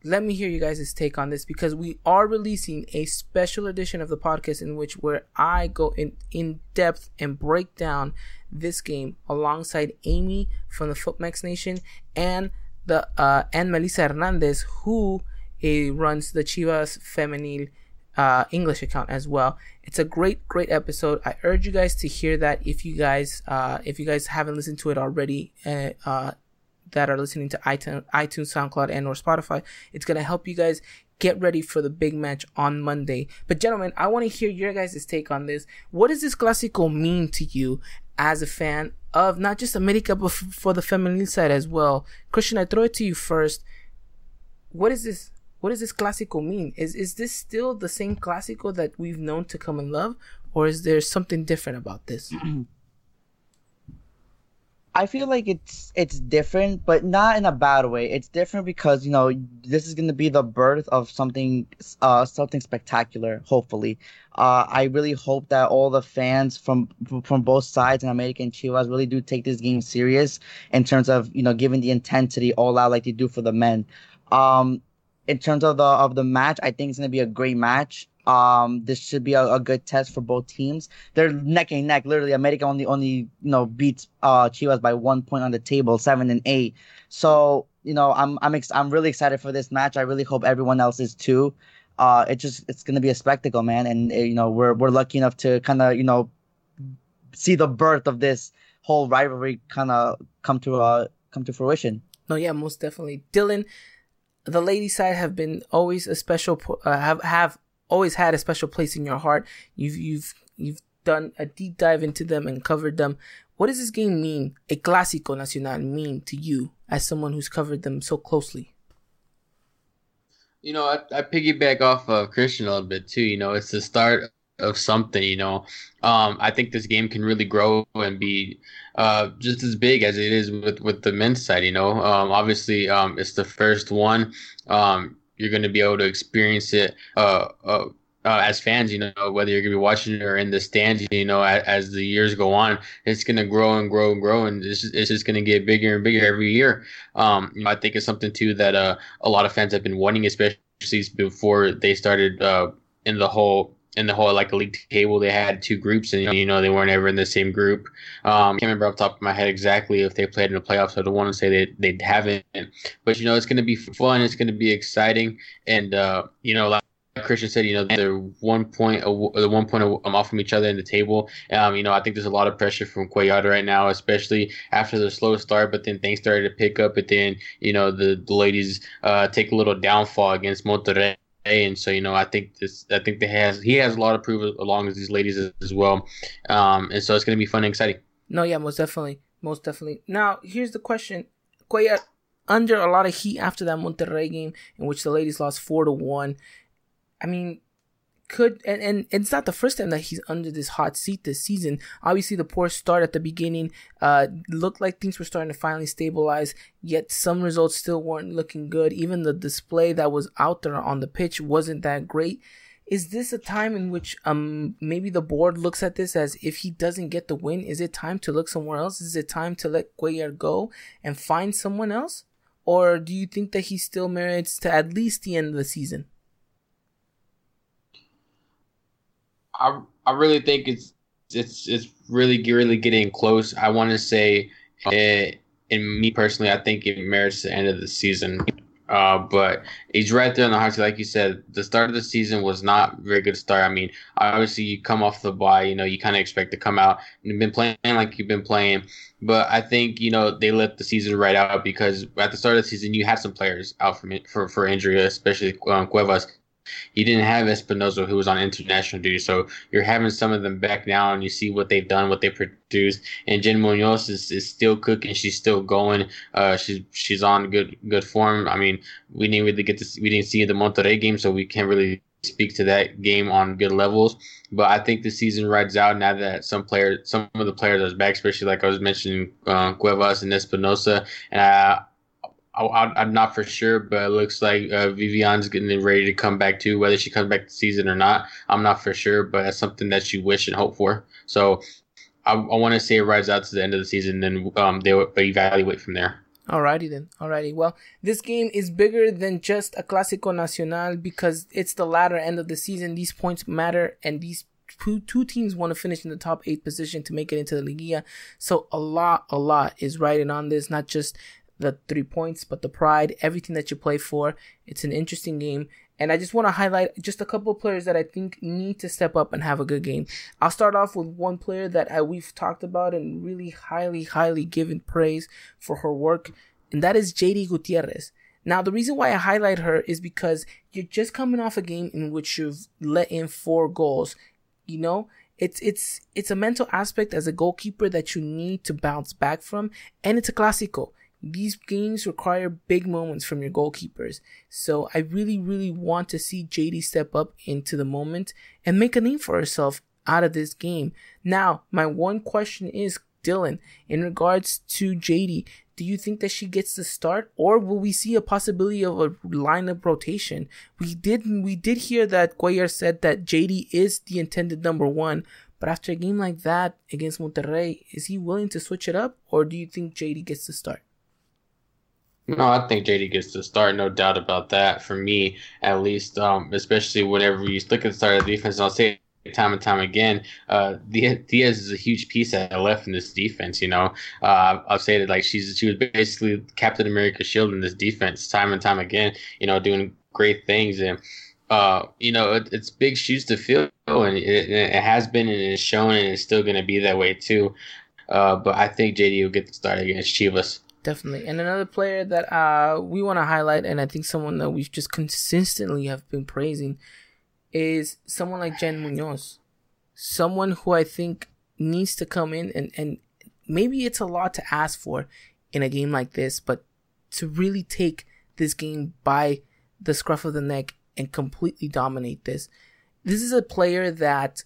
let me hear you guys' take on this because we are releasing a special edition of the podcast in which where I go in in depth and break down this game alongside Amy from the Footmex Nation and the uh, and Melissa Hernandez who uh, runs the Chivas Femenil uh, English account as well. It's a great, great episode. I urge you guys to hear that if you guys uh, if you guys haven't listened to it already. That are listening to iTunes, iTunes, SoundCloud, and or Spotify. It's gonna help you guys get ready for the big match on Monday. But gentlemen, I want to hear your guys' take on this. What does this Clásico mean to you as a fan of not just America but f- for the feminine side as well? Christian, I throw it to you first. What is this? What does this Clásico mean? Is is this still the same Clásico that we've known to come and love, or is there something different about this? I feel like it's it's different, but not in a bad way. It's different because you know this is gonna be the birth of something, uh, something spectacular. Hopefully, uh, I really hope that all the fans from from both sides in America and Chivas really do take this game serious in terms of you know giving the intensity all out like they do for the men. Um, in terms of the of the match, I think it's gonna be a great match. Um, this should be a, a good test for both teams. They're neck and neck. Literally, America only only you know beats uh Chivas by one point on the table, seven and eight. So you know, I'm I'm ex- I'm really excited for this match. I really hope everyone else is too. Uh, it just it's gonna be a spectacle, man. And uh, you know, we're we're lucky enough to kind of you know see the birth of this whole rivalry kind of come to uh come to fruition. No, yeah, most definitely. Dylan, the lady side have been always a special uh, have have always had a special place in your heart. You've you've you've done a deep dive into them and covered them. What does this game mean? A clásico nacional mean to you as someone who's covered them so closely? You know, I, I piggyback off of Christian a little bit too. You know, it's the start of something, you know. Um, I think this game can really grow and be uh, just as big as it is with, with the men's side, you know. Um, obviously, um, it's the first one. Um, you're going to be able to experience it uh, uh, uh, as fans, you know, whether you're going to be watching it or in the stands, you know, as, as the years go on, it's going to grow and grow and grow, and it's just, it's just going to get bigger and bigger every year. Um, you know, I think it's something too that uh, a lot of fans have been wanting, especially before they started uh, in the whole in the whole like league table they had two groups and you know they weren't ever in the same group. Um can't remember off the top of my head exactly if they played in the playoffs. I don't want to say they, they haven't. But you know it's going to be fun. It's going to be exciting. And uh you know like Christian said, you know, they're one point, the one point off from each other in the table. Um, you know, I think there's a lot of pressure from Cuellar right now, especially after the slow start. But then things started to pick up, but then you know the, the ladies uh, take a little downfall against Monterrey and so you know I think this I think that has he has a lot of proof along with these ladies as, as well, um, and so it's to be fun and exciting. No, yeah, most definitely, most definitely. Now here's the question: Cuellar under a lot of heat after that Monterrey game in which the ladies lost four to one. I mean, could and, and it's not the first time that he's under this hot seat this season. Obviously, the poor start at the beginning uh, looked like things were starting to finally stabilize. Yet some results still weren't looking good. Even the display that was out there on the pitch wasn't that great. Is this a time in which um maybe the board looks at this as if he doesn't get the win, is it time to look somewhere else? Is it time to let Cuellar go and find someone else? Or do you think that he still merits to at least the end of the season? I I really think it's it's it's really really getting close. I want to say, it, and me personally, I think it merits the end of the season. Uh, but he's right there in the hot seat, like you said. The start of the season was not very good start. I mean, obviously you come off the bye, you know, you kind of expect to come out and you've been playing like you've been playing. But I think you know they let the season right out because at the start of the season you had some players out from for for injury, especially um, Cuevas you didn't have Espinosa, who was on international duty. So you're having some of them back now, and you see what they've done, what they produced. And Jen Munoz is, is still cooking. She's still going. Uh, she's she's on good good form. I mean, we didn't really get to see, we didn't see the Monterrey game, so we can't really speak to that game on good levels. But I think the season rides out now that some players, some of the players are back, especially like I was mentioning, uh, Cuevas and Espinosa, and I, I, am not for sure, but it looks like uh, Vivian's getting ready to come back too. Whether she comes back this season or not, I'm not for sure, but that's something that you wish and hope for. So I, I want to say it rides out to the end of the season, then um, they'll evaluate from there. Alrighty then. Alrighty. Well, this game is bigger than just a Clásico Nacional because it's the latter end of the season. These points matter, and these two, two teams want to finish in the top eight position to make it into the Liguilla. So a lot, a lot is riding on this. Not just the three points, but the pride, everything that you play for. It's an interesting game. And I just want to highlight just a couple of players that I think need to step up and have a good game. I'll start off with one player that I, we've talked about and really highly, highly given praise for her work, and that is JD Gutierrez. Now, the reason why I highlight her is because you're just coming off a game in which you've let in four goals. You know, it's it's it's a mental aspect as a goalkeeper that you need to bounce back from, and it's a clásico. These games require big moments from your goalkeepers. So I really, really want to see JD step up into the moment and make a name for herself out of this game. Now, my one question is, Dylan, in regards to JD, do you think that she gets the start or will we see a possibility of a lineup rotation? We did we did hear that Cuellar said that JD is the intended number one, but after a game like that against Monterrey, is he willing to switch it up or do you think JD gets the start? No, I think JD gets to start, no doubt about that. For me, at least, um, especially whenever you look at the start of the defense, I'll say time and time again, uh, Diaz is a huge piece that left in this defense. You know, uh, I'll say that like she's she was basically Captain America shield in this defense time and time again. You know, doing great things and. Uh, you know, it, it's big shoes to fill, and it, it has been, and it's shown, and it's still going to be that way too. Uh, but I think JD will get the start against Chivas. Definitely. And another player that uh, we want to highlight, and I think someone that we've just consistently have been praising, is someone like Jen Munoz. Someone who I think needs to come in and, and maybe it's a lot to ask for in a game like this, but to really take this game by the scruff of the neck and completely dominate this. This is a player that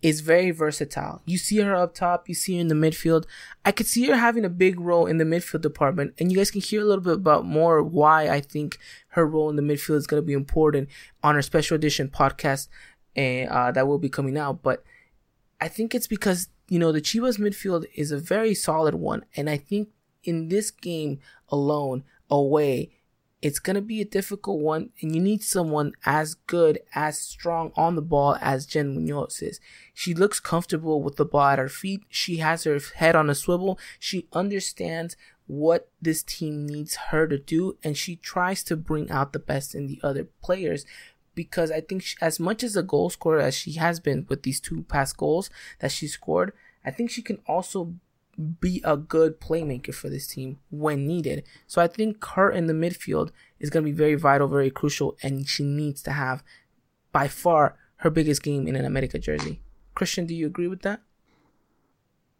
is very versatile. You see her up top, you see her in the midfield. I could see her having a big role in the midfield department, and you guys can hear a little bit about more why I think her role in the midfield is going to be important on our special edition podcast and uh, that will be coming out. But I think it's because you know the Chivas midfield is a very solid one, and I think in this game alone, away, it's going to be a difficult one, and you need someone as good, as strong on the ball as Jen Munoz is. She looks comfortable with the ball at her feet. She has her head on a swivel. She understands what this team needs her to do, and she tries to bring out the best in the other players. Because I think she, as much as a goal scorer as she has been with these two past goals that she scored, I think she can also be a good playmaker for this team when needed. So I think her in the midfield is going to be very vital, very crucial, and she needs to have by far her biggest game in an America jersey. Christian, do you agree with that?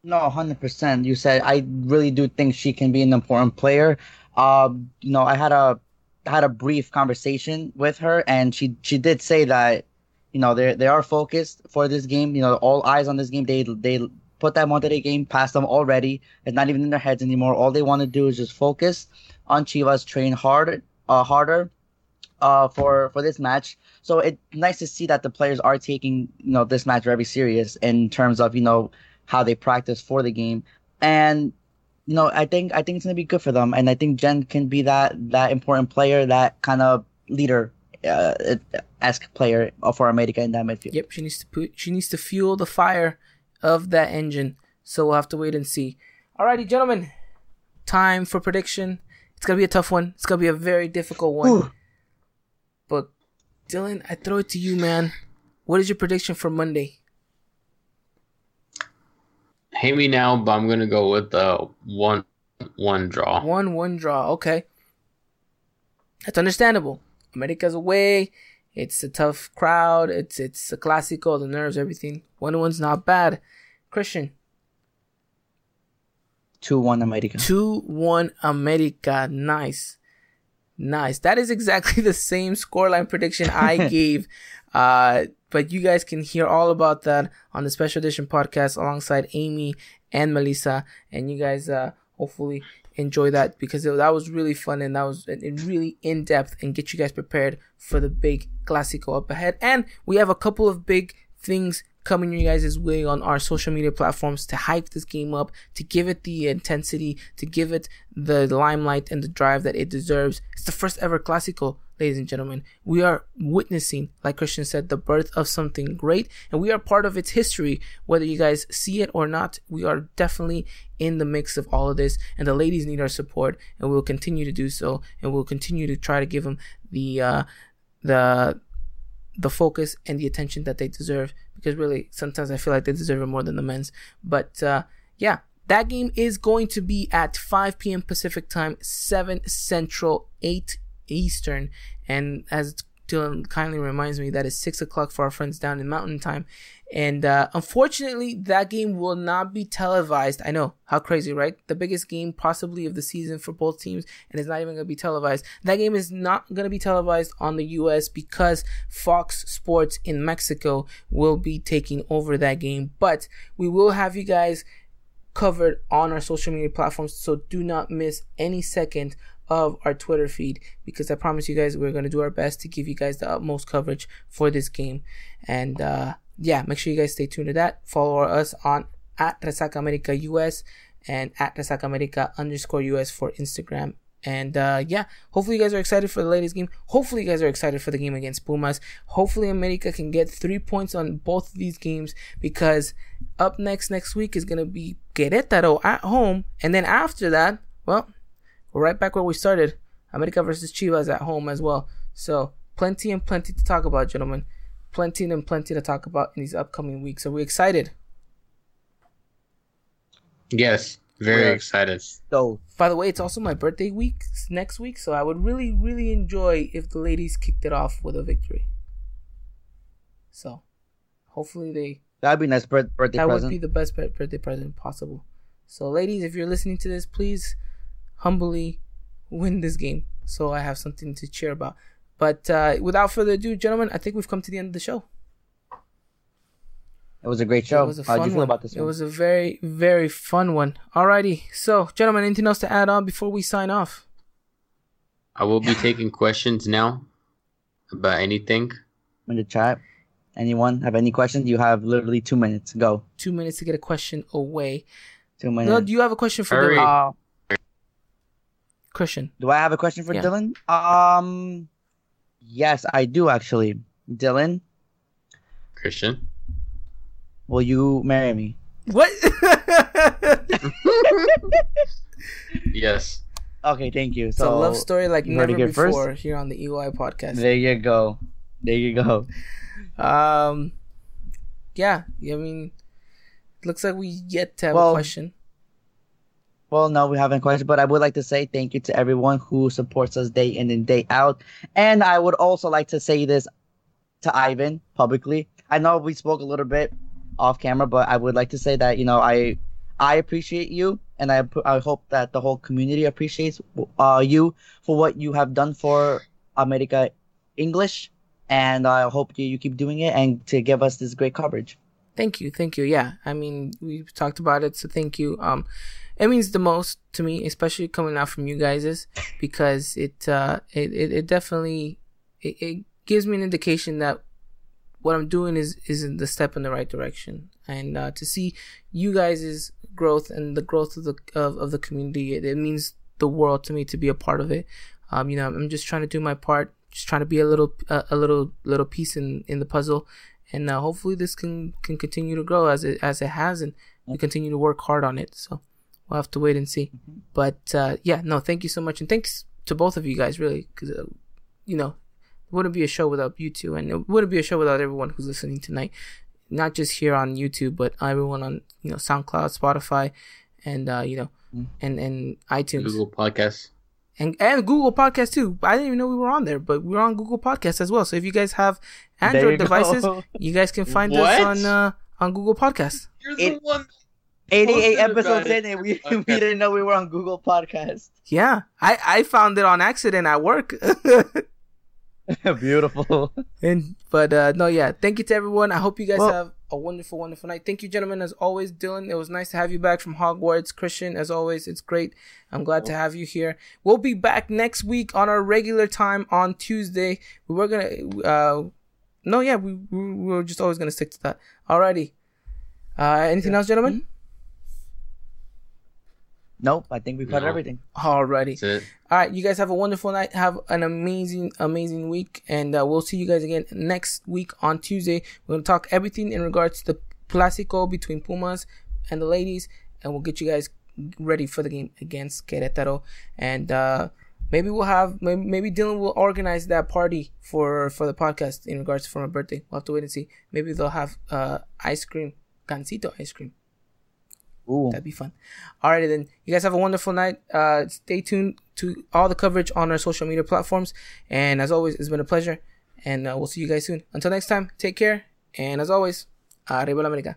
No, hundred percent. You said I really do think she can be an important player. Um, you know, I had a had a brief conversation with her, and she she did say that you know they they are focused for this game. You know, all eyes on this game. They they put that Monterrey game past them already. It's not even in their heads anymore. All they want to do is just focus on Chivas, train hard, uh, harder, uh, for for this match. So it's nice to see that the players are taking you know this match very serious in terms of you know how they practice for the game, and you know I think I think it's gonna be good for them, and I think Jen can be that that important player, that kind of leader uh, esque player for America in that midfield. Yep, she needs to put she needs to fuel the fire of that engine. So we'll have to wait and see. Alrighty, gentlemen. Time for prediction. It's gonna be a tough one. It's gonna be a very difficult one. Ooh. But Dylan, I throw it to you, man. What is your prediction for Monday? Hate me now, but I'm gonna go with the one one draw. One one draw. Okay, that's understandable. America's away. It's a tough crowd. It's it's a classical. The nerves, everything. One one's not bad. Christian. Two one America. Two one America. Nice, nice. That is exactly the same scoreline prediction I gave. Uh, but you guys can hear all about that on the special edition podcast alongside Amy and Melissa. And you guys, uh, hopefully enjoy that because it, that was really fun and that was really in depth and get you guys prepared for the big Clásico up ahead. And we have a couple of big things coming your guys' way on our social media platforms to hype this game up, to give it the intensity, to give it the limelight and the drive that it deserves. It's the first ever Clásico ladies and gentlemen. We are witnessing, like Christian said, the birth of something great, and we are part of its history. Whether you guys see it or not, we are definitely in the mix of all of this, and the ladies need our support, and we'll continue to do so, and we'll continue to try to give them the uh, the the focus and the attention that they deserve. Because really, sometimes I feel like they deserve it more than the men's. But uh, yeah, that game is going to be at 5 p.m. Pacific time, 7 Central, 8 Eastern. And as Dylan kindly reminds me, that it's 6 o'clock for our friends down in Mountain Time. And uh, unfortunately, that game will not be televised. I know, how crazy, right? The biggest game possibly of the season for both teams, and it's not even going to be televised. That game is not going to be televised on the US because Fox Sports in Mexico will be taking over that game. But we will have you guys covered on our social media platforms, so do not miss any second of our Twitter feed because I promise you guys we're going to do our best to give you guys the utmost coverage for this game. And uh, yeah, make sure you guys stay tuned to that. Follow us on at Resaca America US and at Resaca America underscore US for Instagram. And uh, yeah, hopefully you guys are excited for the latest game. Hopefully you guys are excited for the game against Pumas. Hopefully America can get three points on both of these games because up next next week is gonna be Querétaro at home, and then after that, well, we're right back where we started. America versus Chivas at home as well. So plenty and plenty to talk about, gentlemen. Plenty and plenty to talk about in these upcoming weeks. Are we excited? Yes, very yeah. excited. So, by the way, it's also my birthday week next week, so I would really, really enjoy if the ladies kicked it off with a victory. So, hopefully they. That'd be nice birthday that present. That would be the best birthday present possible. So, ladies, if you're listening to this, please humbly win this game so I have something to cheer about. But uh, without further ado, gentlemen, I think we've come to the end of the show. It was a great show. It was a How fun did you feel one. about this It was a very, very fun one. Alrighty. So, gentlemen, anything else to add on before we sign off? I will be taking questions now about anything. in the chat. Anyone have any questions? You have literally two minutes. Go. Two minutes to get a question away. Two minutes. No, minutes. do you have a question for Hurry. Dylan? Uh, Christian? do I have a question for Yeah. Dylan? Um, yes, I do actually. Dylan, Christian. will you marry me? What? Yes. Okay, thank you. it's a So love story like never it here first? before here on the EY podcast. there you go. There you go. Um, yeah, I mean, looks like we yet to have a question. Well, no, we haven't questioned, but I would like to say thank you to everyone who supports us day in and day out. And I would also like to say this to Ivan publicly. I know we spoke a little bit off camera, but I would like to say that you know I I appreciate you, and I I hope that the whole community appreciates uh you for what you have done for America English, and I hope you, you keep doing it and to give us this great coverage. Thank you, thank you. Yeah, I mean, we've talked about it, so thank you. Um, it means the most to me, especially coming out from you guys, because it uh it it, it definitely it, it gives me an indication that what I'm doing is is the step in the right direction, and uh, to see you guys' growth and the growth of the of, of the community, it, it means the world to me to be a part of it. Um, you know, I'm just trying to do my part, just trying to be a little uh, a little little piece in in the puzzle, and uh, hopefully this can can continue to grow as it as it has, and we continue to work hard on it. So we'll have to wait and see. But uh, yeah, no, thank you so much, and thanks to both of you guys, really, because uh, you know, it wouldn't be a show without you two, and it wouldn't be a show without everyone who's listening tonight. Not just here on YouTube, but everyone on you know SoundCloud, Spotify, and uh, you know, and and iTunes Google Podcasts. and and Google Podcast too. I didn't even know we were on there, but we're on Google Podcast as well. So if you guys have Android you go. devices, you guys can find us on uh, on Google Podcast. You're the It- one. 88 episodes in, and we, we didn't know we were on Google Podcast. Yeah, I I found it on accident at work. Beautiful. and but uh no, yeah. Thank you to everyone. I hope you guys Well- have a wonderful, wonderful night. Thank you, gentlemen, as always. Dylan, it was nice to have you back from Hogwarts. Christian, as always, it's great. I'm glad to have you here. We'll be back next week on our regular time on Tuesday. We were gonna uh no, yeah, we we we were just always gonna stick to that. Alrighty. Uh anything else, gentlemen? Nope, I think we covered No. everything. Alrighty. That's it. All right, you guys have a wonderful night. Have an amazing, amazing week, and uh, we'll see you guys again next week on Tuesday. We're gonna talk everything in regards to the Clásico between Pumas and the ladies, and we'll get you guys ready for the game against Querétaro. And uh, maybe we'll have maybe, maybe Dylan will organize that party for for the podcast in regards to for my birthday. We'll have to wait and see. Maybe they'll have uh, ice cream, gansito ice cream. Ooh. That'd be fun. Alrighty then. You guys have a wonderful night. Uh, stay tuned to all the coverage on our social media platforms. And as always, it's been a pleasure. And uh, we'll see you guys soon. Until next time, take care. And as always, arriba la América.